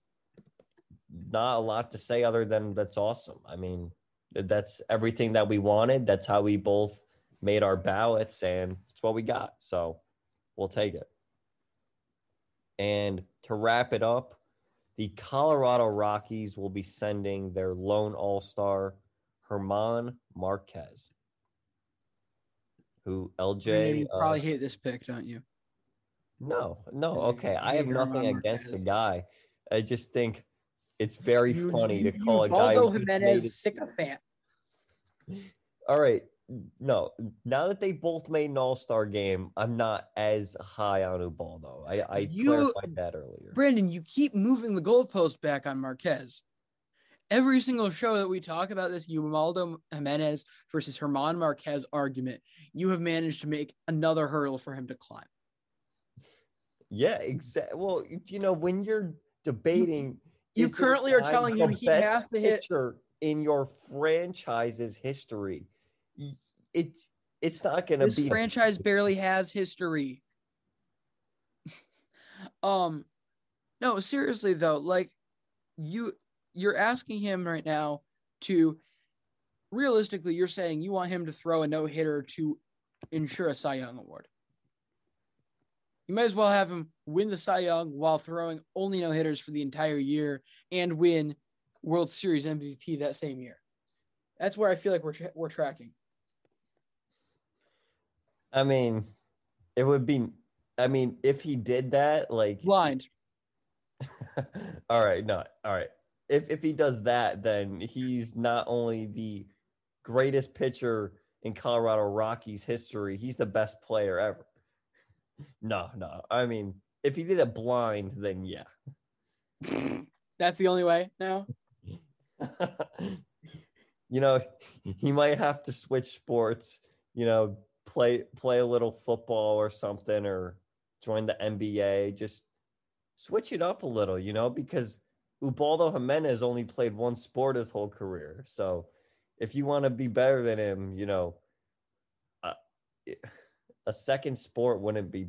B: not a lot to say other than that's awesome. I mean, that's everything that we wanted. That's how we both made our ballots, and it's what we got. So we'll take it. And to wrap it up, the Colorado Rockies will be sending their lone all star, Herman Marquez, who LJ.
A: you
B: uh,
A: probably hate this pick, don't you?
B: no, no,
A: Because you
B: okay. I have nothing
A: Herman
B: against the guy. I just think it's very
A: You-
B: funny
A: you-
B: to call a
A: you
B: guy.
A: Valdo
B: who just made
A: Jimenez sycophant.
B: All right. No, now that they both made an all star game, I'm not as high on Ubaldo. I, I
A: You-
B: clarified that earlier.
A: Brandon, you keep moving the goalpost back on Marquez. Every single show that we talk about this Ubaldo Jimenez versus Herman Marquez argument, you have managed to make another hurdle for him to climb.
B: Yeah, exactly. Well, you know, when you're debating,
A: You currently are telling him he has to hit-
B: in your franchise's history. It's it's not going to
A: This
B: be
A: franchise barely has history. um, no, seriously though, like you, you're asking him right now to, realistically, you're saying you want him to throw a no hitter to ensure a Cy Young award. You might as well have him win the Cy Young while throwing only no hitters for the entire year and win World Series MVP that same year. That's where I feel like we're tra- we're tracking.
B: I mean, it would be. I mean, if he did that, like
A: blind.
B: all right, no, all right. If if he does that, then he's not only the greatest pitcher in Colorado Rockies history, he's the best player ever. No, no. I mean, if he did it blind, then yeah.
A: That's the only way now.
B: you know, he might have to switch sports, you know, play play a little football or something or join the NBA, just switch it up a little, you know, because Ubaldo Jimenez only played one sport his whole career. So if you want to be better than him, you know, uh, a second sport wouldn't be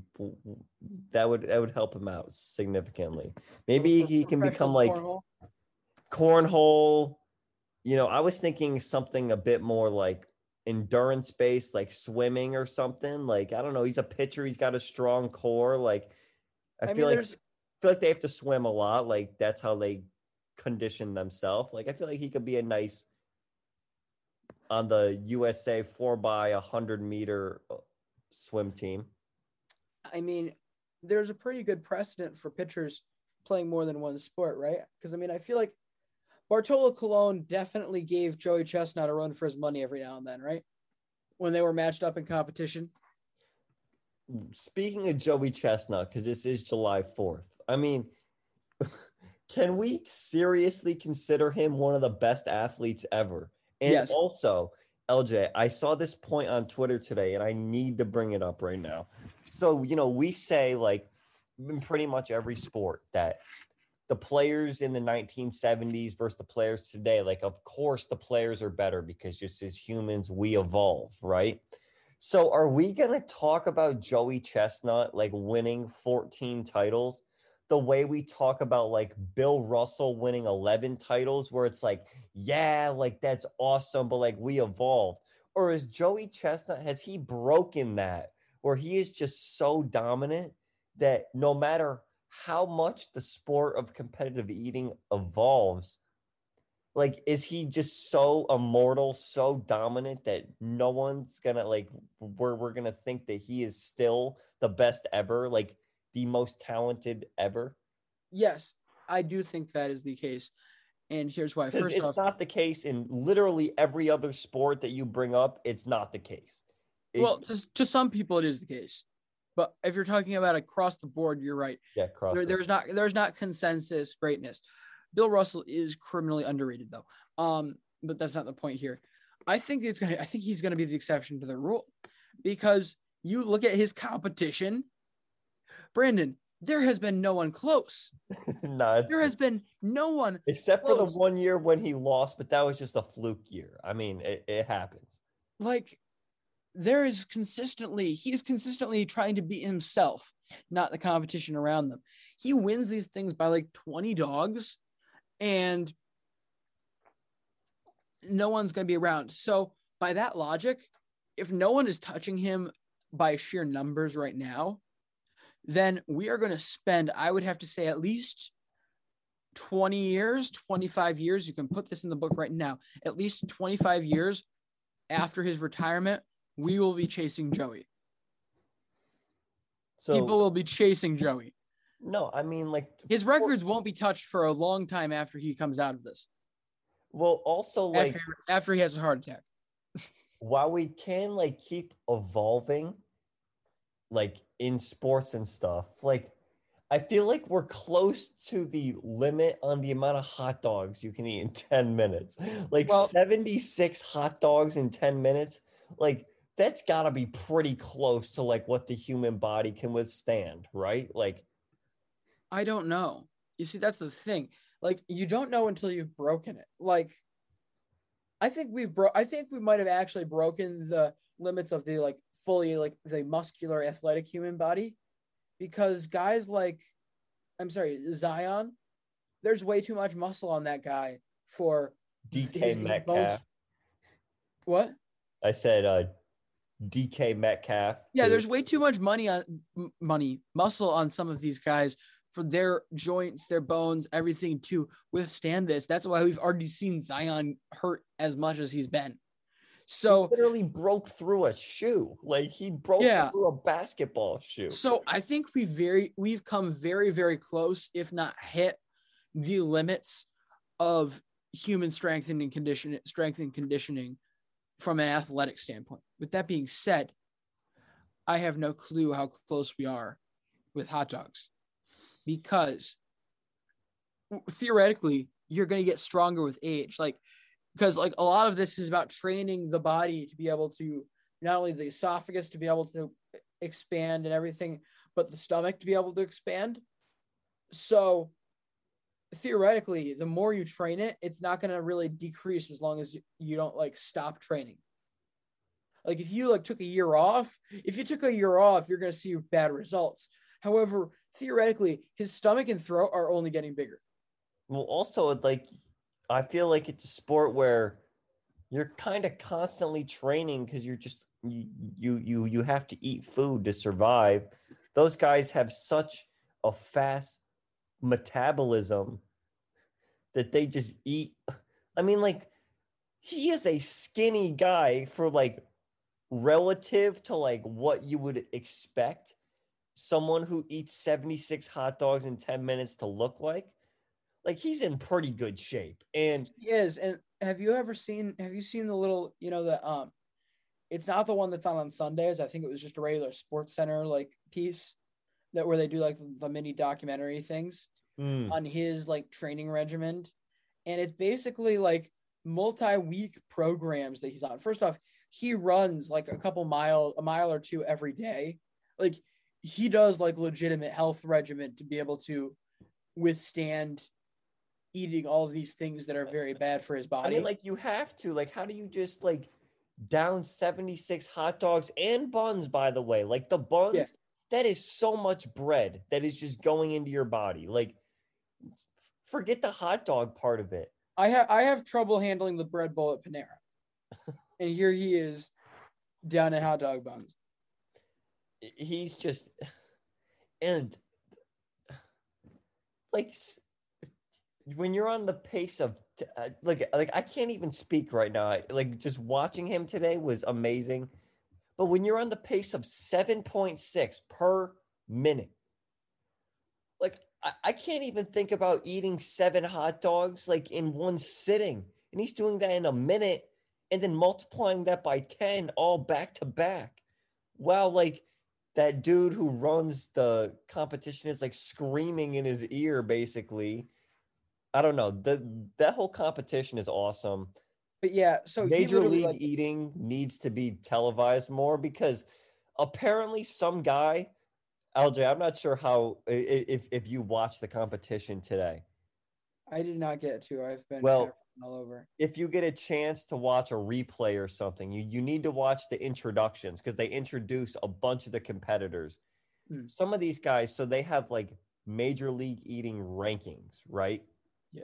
B: that would that would help him out significantly. Maybe he can become like
A: Cornhole.
B: cornhole. You know, I was thinking something a bit more like endurance based, like swimming or something. Like I don't know, he's a pitcher. He's got a strong core. Like I,
A: I mean,
B: feel like
A: there's-
B: feel like they have to swim a lot. Like that's how they condition themselves. Like I feel like he could be a nice on the USA four by a hundred meter uh, swim team.
A: I mean, there's a pretty good precedent for pitchers playing more than one sport, right? Because I mean, I feel like Bartolo Colon definitely gave Joey Chestnut a run for his money every now and then, right? When they were matched up in competition.
B: Speaking of Joey Chestnut, because this is July 4th, I mean, can we seriously consider him one of the best athletes ever? And
A: Yes.
B: also, LJ, I saw this point on Twitter today and I need to bring it up right now. So, you know, we say like in pretty much every sport that the players in the 1970s versus the players today, like, of course, the players are better because just as humans, we evolve, right? So, are we going to talk about Joey Chestnut like winning 14 titles the way we talk about like Bill Russell winning 11 titles, where it's like, yeah, like that's awesome, but like we evolved? Or is Joey Chestnut, has he broken that where he is just so dominant that no matter how much the sport of competitive eating evolves, like is he just so immortal so dominant that no one's gonna like we're, we're gonna think that he is still the best ever like the most talented ever
A: Yes, I do think that is the case. And here's why. First
B: it's
A: off,
B: not the case in literally every other sport that you bring up it's not the case It-
A: well, to some people it is the case. But if you're talking about across the board, you're right.
B: yeah cross
A: There, there's not there's not consensus greatness. Bill Russell is criminally underrated though. Um, but that's not the point here. I think it's gonna I think he's gonna be the exception to the rule because you look at his competition, Brandon, there has been no one close.
B: no,
A: There has been no one
B: except for the one year when he lost but that was just a fluke year i mean it, it happens
A: like there is consistently he is consistently trying to beat himself not the competition around them. He wins these things by like 20 dogs and no one's going to be around. So by that logic if no one is touching him by sheer numbers right now then we are going to spend i would have to say at least 20 years 25 years you can put this in the book right now at least 25 years after his retirement, we will be chasing Joey.
B: so
A: People will be chasing Joey.
B: no i mean like
A: His records won't be touched for a long time after he comes out of this.
B: well also like
A: after, after he has a heart attack.
B: while we can like keep evolving like in sports and stuff like i feel like we're close to the limit on the amount of hot dogs you can eat in 10 minutes like
A: Well-
B: 76 hot dogs in 10 minutes like that's got to be pretty close to like what the human body can withstand right like
A: I don't know. You see, that's the thing. Like, you don't know until you've broken it. Like, I think we've bro I think we might have actually broken the limits of the like fully like the muscular athletic human body because guys like I'm sorry, Zion, there's way too much muscle on that guy for
B: DK Metcalf.
A: bones- What?
B: I said uh, DK Metcalf.
A: Yeah,
B: too.
A: there's way too much money on m- money, muscle on some of these guys for their joints, their bones, everything to withstand this. That's why we've already seen Zion hurt as much as he's been. So
B: he literally broke through a shoe. Like he broke
A: Yeah.
B: through a basketball shoe.
A: So I think we very we've come very very close, if not hit the limits of human strength and condition strength and conditioning from an athletic standpoint. With that being said, I have no clue how close we are with hot dogs because theoretically you're going to get stronger with age. Like because like a lot of this is about training the body to be able to not only the esophagus to be able to expand and everything but the stomach to be able to expand. So theoretically the more you train it it's not going to really decrease as long as you, don't like stop training like if you like took a year off if you took a year off you're going to see bad results however theoretically his stomach and throat are only getting bigger
B: Well, also like I feel like it's a sport where you're kind of constantly training because you're just you, you you you have to eat food to survive. Those guys have such a fast metabolism that they just eat. I mean, like he is a skinny guy for like relative to like what you would expect someone who eats 76 hot dogs in 10 minutes to look like like he's in pretty good shape. And
A: he is. And have you ever seen have you seen the little you know the um it's not the one that's on on sundays. I think it was just a regular SportsCenter like piece that where they do like the mini documentary things
B: Mm.
A: on his like training regimen. And it's basically like multi-week programs that he's on. First off he runs like a couple mile a mile or two every day like he does like legitimate health regimen to be able to withstand eating all of these things that are very bad for his
B: I
A: body
B: mean, like you have to. Like, how do you just like down 76 hot dogs and buns, by the way? Like the buns, that is so much bread that is just going into your body. Like, forget the hot dog part of it.
A: I have I have trouble handling the bread bowl at Panera, and here he is down at hot dog buns.
B: He's just and like when you're on the pace of uh, like like I can't even speak right now. Like just watching him today was amazing. But when you're on the pace of 7.6 per minute, like I, I can't even think about eating seven hot dogs like in one sitting. And he's doing that in a minute and then multiplying that by 10 all back to back. Wow, like that dude who runs the competition is like screaming in his ear basically. I don't know. The that whole competition is awesome.
A: But yeah, so
B: Major League
A: like-
B: Eating needs to be televised more because apparently some guy, LJ, I'm not sure how if if you watched the competition today.
A: I did not get to. I've been
B: Well,
A: all over.
B: If you get a chance to watch a replay or something, you, you need to watch the introductions because they introduce a bunch of the competitors.
A: Hmm.
B: Some of these guys, so they have like Major League Eating rankings, right?
A: Yeah.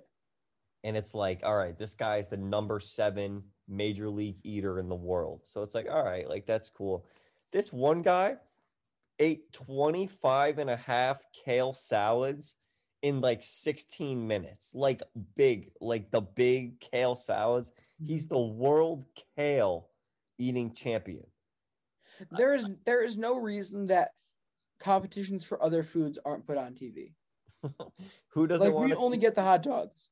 B: and it's like, all right, this guy's the number seven major league eater in the world. So it's like, all right, like that's cool. This one guy ate 25 and a half kale salads in like 16 minutes, like big, like the big kale salads. He's mm-hmm. the world kale eating champion.
A: There is there is no reason that competitions for other foods aren't put on TV.
B: Who doesn't
A: Like
B: want
A: we
B: to
A: only get the hot dogs.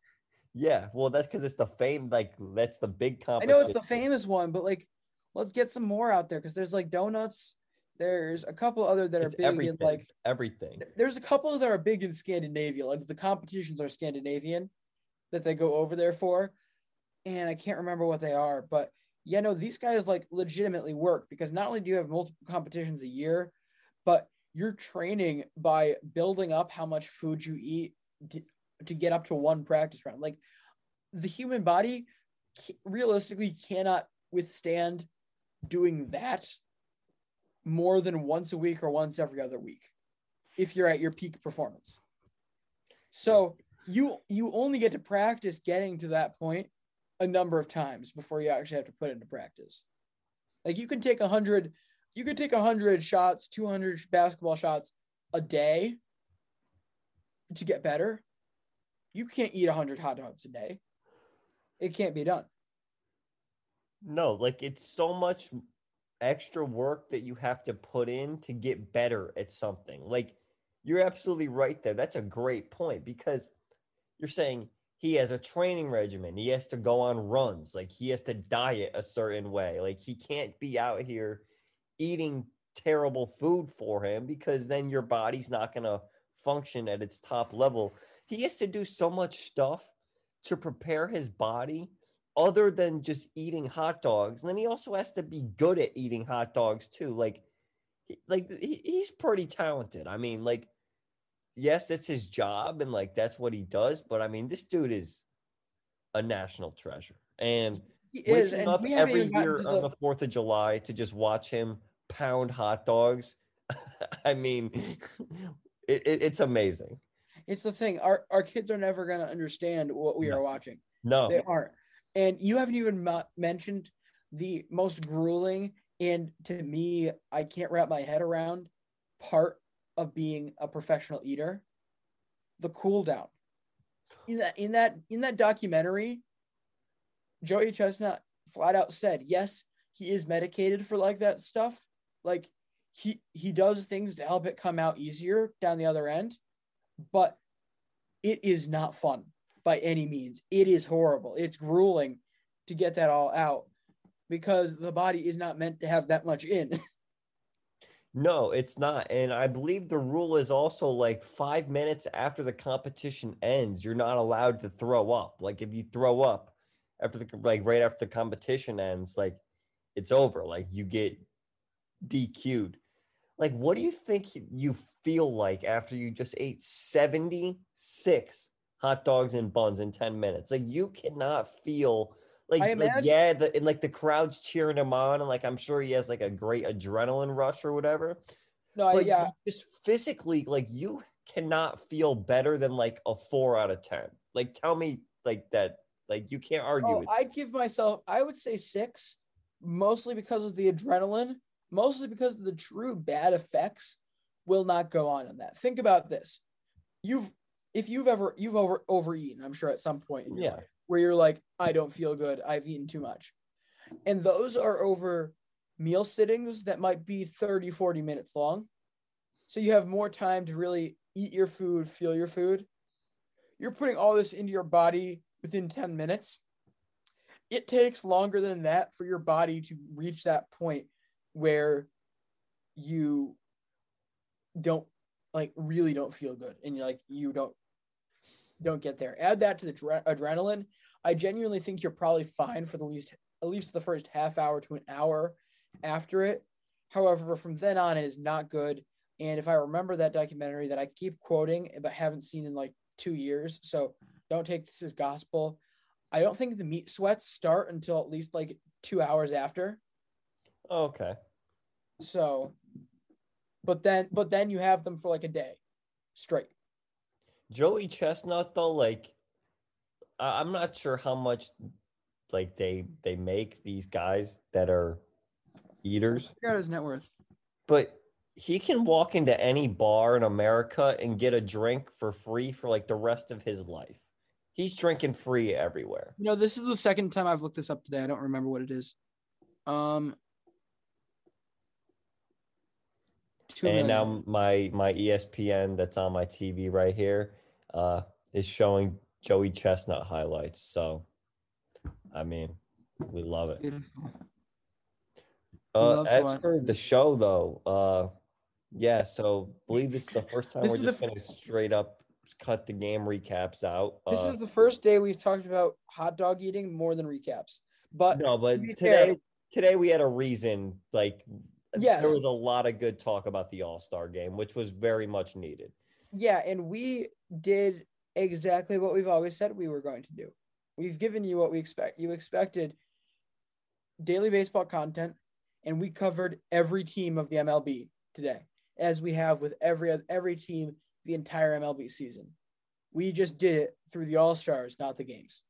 B: Yeah, well, that's because it's the fame, like that's the big competition.
A: I know it's the famous one, but like let's get some more out there because there's like donuts. There's a couple other that are
B: It's
A: big
B: everything.
A: in like
B: everything.
A: there's a couple that are big in Scandinavia. Like the competitions are Scandinavian that they go over there for. And I can't remember what they are, but yeah, no, these guys like legitimately work because not only do you have multiple competitions a year, but you're training by building up how much food you eat to, to get up to one practice round. Like the human body realistically cannot withstand doing that more than once a week or once every other week if you're at your peak performance. So you you only get to practice getting to that point a number of times before you actually have to put it into practice. Like you can take a hundred, you could take a hundred shots, two hundred basketball shots a day to get better. You can't eat a hundred hot dogs a day. It can't be done.
B: No, like it's so much extra work that you have to put in to get better at something. Like you're absolutely right there. That's a great point because you're saying he has a training regimen. He has to go on runs. Like he has to diet a certain way. Like he can't be out here eating terrible food for him because then your body's not going to function at its top level. He has to do so much stuff to prepare his body other than just eating hot dogs. And then he also has to be good at eating hot dogs too. Like, like he, he's pretty talented. I mean, like, yes, that's his job and like that's what he does. But I mean, this dude is a national treasure. And
A: He is, and
B: up every year
A: to
B: on
A: the-
B: the Fourth of July to just watch him pound hot dogs. I mean, it, it, it's amazing.
A: It's the thing. Our our kids are never going to understand what we are watching.
B: No.
A: They aren't. And you haven't even mentioned the most grueling and to me, I can't wrap my head around part of being a professional eater. The cool down. In that in that in that documentary, Joey Chestnut flat out said, yes, he is medicated for like that stuff. Like he he does things to help it come out easier down the other end, but it is not fun by any means. It is horrible. It's grueling to get that all out because the body is not meant to have that much in.
B: No, it's not. And I believe the rule is also like five minutes after the competition ends, you're not allowed to throw up. Like if you throw up after the like right after the competition ends, like it's over. Like you get DQ'd. Like, what do you think you feel like after you just ate 76 hot dogs and buns in 10 minutes? Like you cannot feel like, like yeah, the and like the crowd's cheering him on, and like I'm sure he has like a great adrenaline rush or whatever.
A: No, yeah.
B: just physically, like you cannot feel better than like a four out of ten. Like tell me like that, like you can't argue
A: Oh, I'd give myself, I would say six, mostly because of the adrenaline, mostly because the true bad effects will not go on in that. Think about this. You've, if you've ever, you've over overeaten, I'm sure at some point in your
B: Yeah.
A: life, where you're like, I don't feel good. I've eaten too much. And those are over meal sittings that might be 30, 40 minutes long. So you have more time to really eat your food, feel your food. You're putting all this into your body within 10 minutes. It takes longer than that for your body to reach that point where you don't like really don't feel good and you're like you don't don't get there. Add that to the dre- adrenaline. I genuinely think you're probably fine for the least at least the first half hour to an hour after it. However, from then on, it is not good. And if I remember that documentary that I keep quoting but haven't seen in like two years, so don't take this as gospel. I don't think the meat sweats start until at least like two hours after.
B: Okay.
A: So, but then, but then you have them for like a day straight.
B: Joey Chestnut though, like I- I'm not sure how much like they they make these guys that are eaters,
A: out his net worth.
B: but he can walk into any bar in America and get a drink for free for like the rest of his life. He's drinking free everywhere.
A: You know, this is the second time I've looked this up today. I don't remember what it is. Um,
B: and now my my ESPN that's on my TV right here uh is showing Joey Chestnut highlights. So I mean, we love it.
A: Beautiful.
B: Uh, as
A: watch
B: for the show though, uh yeah, so believe it's the first time we're just gonna straight up cut the game recaps out.
A: This
B: uh,
A: is the first day we've talked about hot dog eating more than recaps. But
B: no, but
A: to
B: today
A: fair,
B: today we had a reason like
A: Yes.
B: there was a lot of good talk about the All-Star game, which was very much needed.
A: yeah, and we did exactly what we've always said we were going to do. We've given you what we expect. You expected daily baseball content, and we covered every team of the MLB today, as we have with every every team the entire MLB season. We just did it through the All Stars, not the games.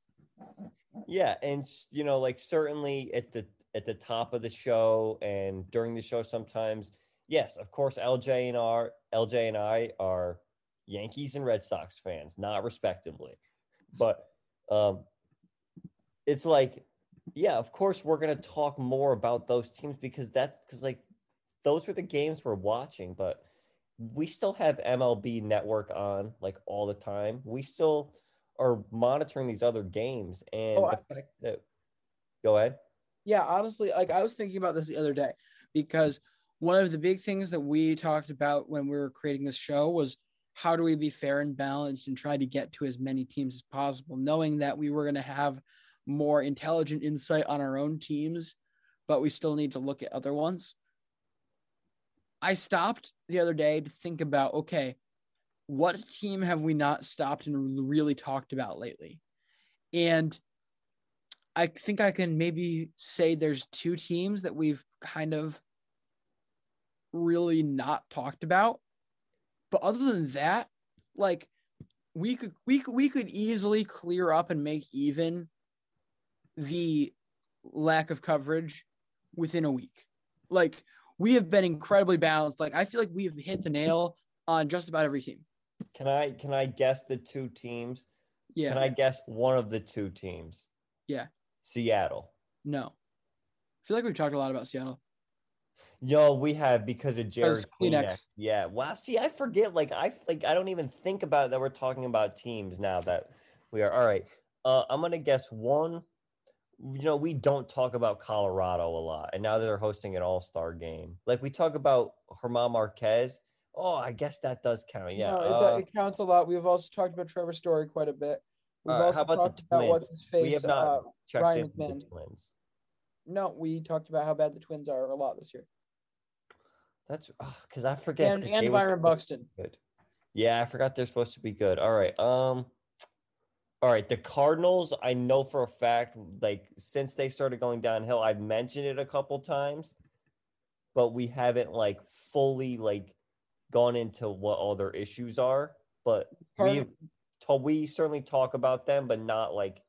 B: Yeah, and you know, like certainly at the at the top of the show and during the show sometimes, yes, of course, LJ and our LJ and I are Yankees and Red Sox fans, not respectively. But um it's like, yeah, of course we're gonna talk more about those teams because that because like those are the games we're watching, but we still have MLB network on like all the time. We still are monitoring these other games and
A: Oh,
B: the fact that go ahead.
A: Yeah, honestly, like I was thinking about this the other day because one of the big things that we talked about when we were creating this show was how do we be fair and balanced and try to get to as many teams as possible, knowing that we were going to have more intelligent insight on our own teams, but we still need to look at other ones. I stopped the other day to think about okay, what team have we not stopped and really talked about lately? And I think I can maybe say there's two teams that we've kind of really not talked about. But other than that, like we could we could we could easily clear up and make even the lack of coverage within a week. Like we have been incredibly balanced. Like I feel like we have hit the nail on just about every team.
B: Can I can I guess the two teams?
A: Yeah.
B: Can I guess one of the two teams?
A: Yeah.
B: Seattle.
A: No. I feel like we've talked a lot about Seattle.
B: Yo, we have because of Jarred
A: Kelenic.
B: Kleenex. Yeah. Wow. See, I forget. Like I like I don't even think about that. We're talking about teams now that we are. All right. Uh, I'm gonna guess one. You know, we don't talk about Colorado a lot, and now that they're hosting an All Star game, like we talk about German Marquez. Oh, I guess that does count. Yeah.
A: No, it,
B: uh,
A: it counts a lot. We've also talked about Trevor Story quite a bit. We've
B: right,
A: also
B: about
A: talked about what's his face.
B: we have not
A: uh,
B: checked
A: Ryan
B: in the Twins.
A: No, we talked about how bad the Twins are a lot this year.
B: That's because I forget.
A: And and Byron Buxton.
B: Good. Yeah, I forgot they're supposed to be good. All right. Um. All right. The Cardinals, I know for a fact, like since they started going downhill, I've mentioned it a couple times, but we haven't like fully like gone into what all their issues are. But we we certainly talk about them, but not like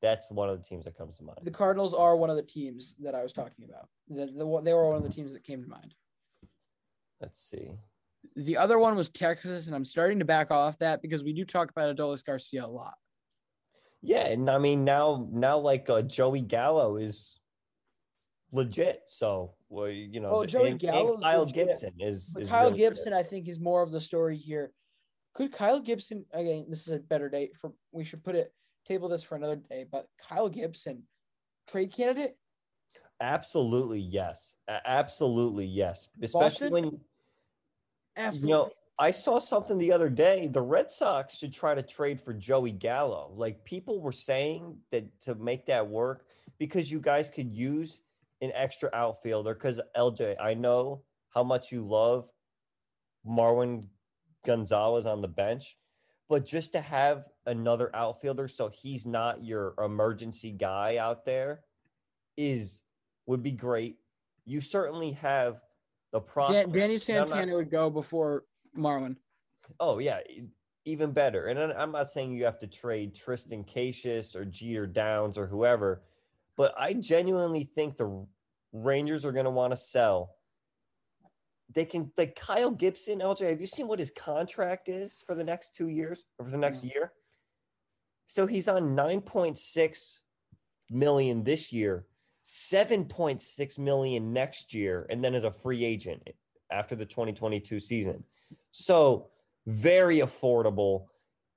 B: that's one of the teams that comes to mind.
A: The Cardinals are one of the teams that I was talking about. The, the, they were one of the teams that came to mind.
B: Let's see.
A: The other one was Texas, and I'm starting to back off that because we do talk about Adolis Garcia a lot.
B: Yeah, and I mean now now like uh, Joey Gallo is legit. So well, you know,
A: Oh, Joey
B: and- and Kyle
A: legit.
B: Gibson is, is
A: Kyle
B: really
A: Gibson, I think, is more of the story here. Could Kyle Gibson again? This is a better date for. We should put it table this for another day. But Kyle Gibson, trade candidate.
B: Absolutely yes, absolutely yes. Especially
A: Boston?
B: when you know I saw something the other day. The Red Sox should try to trade for Joey Gallo. Like people were saying that to make that work because you guys could use an extra outfielder. Because LJ, I know how much you love Marwin Gonzalez on the bench, but just to have another outfielder so he's not your emergency guy out there is would be great. You certainly have the prospect.
A: Danny
B: and I'm not-
A: Santana would go before Marwin.
B: Oh yeah, even better. And I'm not saying you have to trade Triston Casas or Jeter Downs or whoever, but I genuinely think the Rangers are going to want to sell. They can like Kyle Gibson. LJ, have you seen what his contract is for the next two years or for the next mm. year? So he's on 9.6 million this year, 7.6 million next year, and then as a free agent after the 2022 season. So very affordable.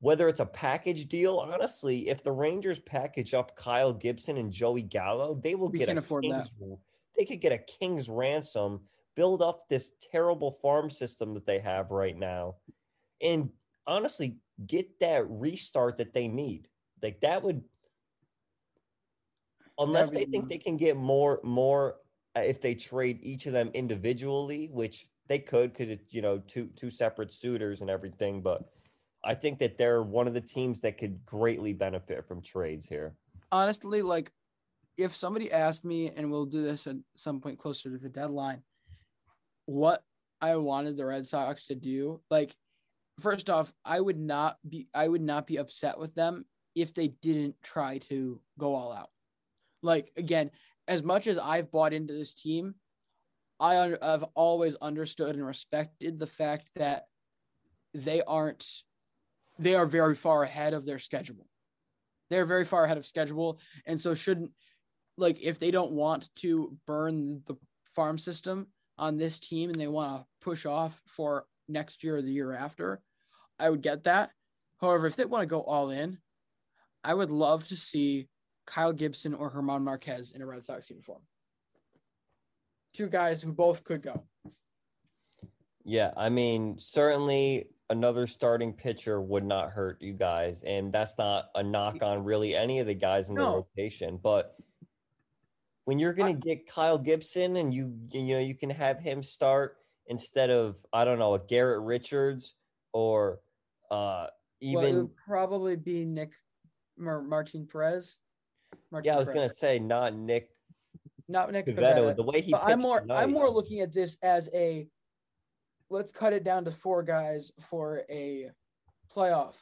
B: Whether it's a package deal, honestly, if the Rangers package up Kyle Gibson and Joey Gallo, they will
A: We
B: get a
A: afford
B: king's,
A: that.
B: they could get a king's ransom, build up this terrible farm system that they have right now, and honestly, get that restart that they need. Like that would unless they think they can get more more uh, if they trade each of them individually, which they could because it's you know two two separate suitors and everything. But I think that they're one of the teams that could greatly benefit from trades here.
A: Honestly, like if somebody asked me, and we'll do this at some point closer to the deadline, what I wanted the Red Sox to do, like first off, I would not be I would not be upset with them if they didn't try to go all out. Like again, as much as I've bought into this team, I have always understood and respected the fact that they aren't they are very far ahead of their schedule. They're very far ahead of schedule and so shouldn't like if they don't want to burn the farm system on this team and they want to push off for next year or the year after, I would get that. However, if they want to go all in, I would love to see Kyle Gibson or German Marquez in a Red Sox uniform. Two guys who both could go.
B: Yeah, I mean, certainly another starting pitcher would not hurt you guys. And that's not a knock on really any of the guys in the rotation. But when you're going to get Kyle Gibson and you, you know, you can have him start instead of, I don't know, a Garrett Richards or uh,
A: well,
B: even,
A: would probably be Nick Mar- Martin Perez. Martin
B: yeah, I was
A: Perez.
B: to say not Nick
A: not Nick
B: Pivetta. the way he
A: but I'm more
B: tonight.
A: I'm more looking at this as a let's cut it down to four guys for a playoff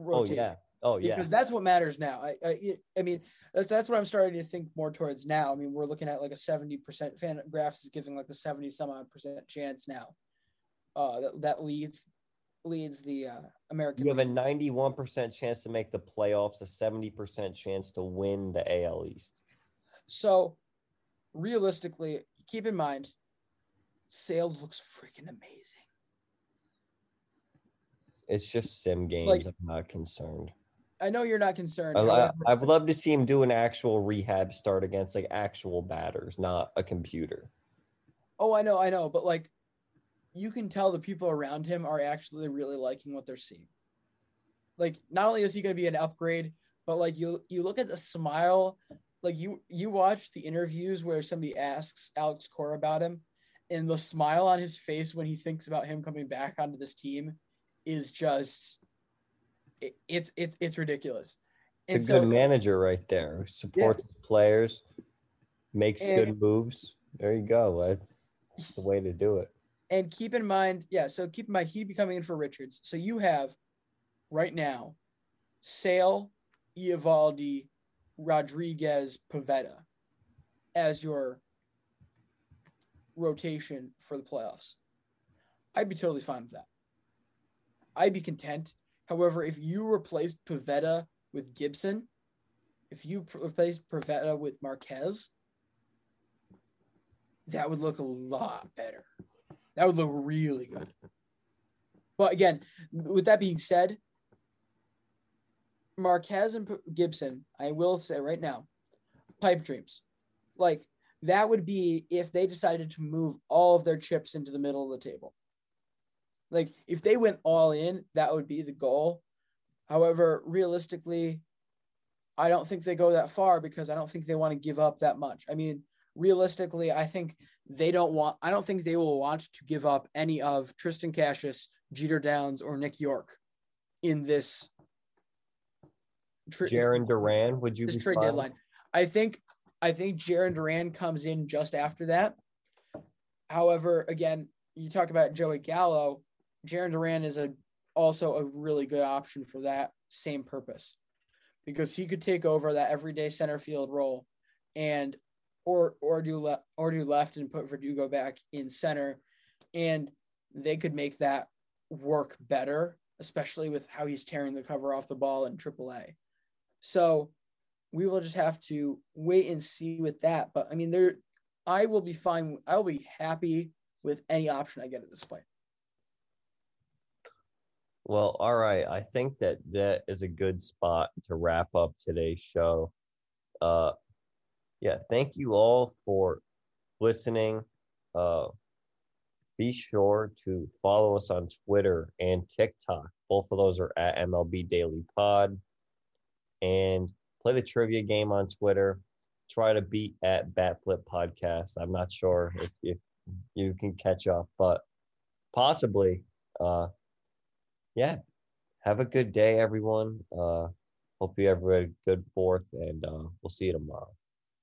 B: Oh, yeah. Oh, yeah.
A: Because that's what matters now. I I, I mean that's that's what I'm starting to think more towards now. I mean we're looking at like a 70% fan graphs is giving like the 70 some odd percent chance now. Uh that, that leads leads the uh American
B: You have a 91% chance to make the playoffs, a 70% chance to win the AL East.
A: So realistically, keep in mind, Sale looks freaking amazing.
B: It's just sim games.
A: Like-
B: I'm not concerned.
A: I know you're not concerned.
B: I, I, I'd love to see him do an actual rehab start against like actual batters, not a computer.
A: oh, I know, I know, but like, you can tell the people around him are actually really liking what they're seeing. Like, not only is he going to be an upgrade, but like you you look at the smile, like you you watch the interviews where somebody asks Alex Cora about him, and the smile on his face when he thinks about him coming back onto this team is just it, it's it's it's ridiculous.
B: It's a good manager right there who supports his players, makes good moves. There you go. That's the way to do it.
A: And keep in mind, yeah, so keep in mind he'd be coming in for Richards. So you have right now Sale, Eovaldi, Rodriguez, Pivetta as your rotation for the playoffs. I'd be totally fine with that. I'd be content. However, if you replaced Pivetta with Gibson, if you replaced Pivetta with Marquez, that would look a lot better. That would look really good. But again, with that being said, Marquez and Gibson, I will say right now, pipe dreams. Like that would be if they decided to move all of their chips into the middle of the table. Like if they went all in, that would be the goal. However, realistically, I don't think they go that far because I don't think they want to give up that much. I mean, realistically, I think they don't want I don't think they will want to give up any of Triston Casas, Jeter Downs, or Nick Yorke in this tra-
B: Jarren Duran, would you
A: this
B: be
A: trade
B: fine?
A: deadline. I think I think Jarren Duran comes in just after that. However, again, you talk about Joey Gallo, Jarren Duran is a also a really good option for that same purpose because he could take over that everyday center field role and or or do le- or do left and put Verdugo back in center and they could make that work better especially with how he's tearing the cover off the ball in AAA. So we will just have to wait and see with that. But I mean, there, I will be fine. I will be happy with any option I get at this point.
B: Well, all right. I think that that is a good spot to wrap up today's show. Uh, yeah, thank you all for listening. Uh, be sure to follow us on Twitter and TikTok. Both of those are at MLB Daily Pod. And play the trivia game on Twitter. Try to beat at Batflip Podcast. I'm not sure if, if you can catch up, but possibly. Uh, yeah. have a good day, everyone. Uh, hope you have a good fourth, and uh, we'll see you tomorrow.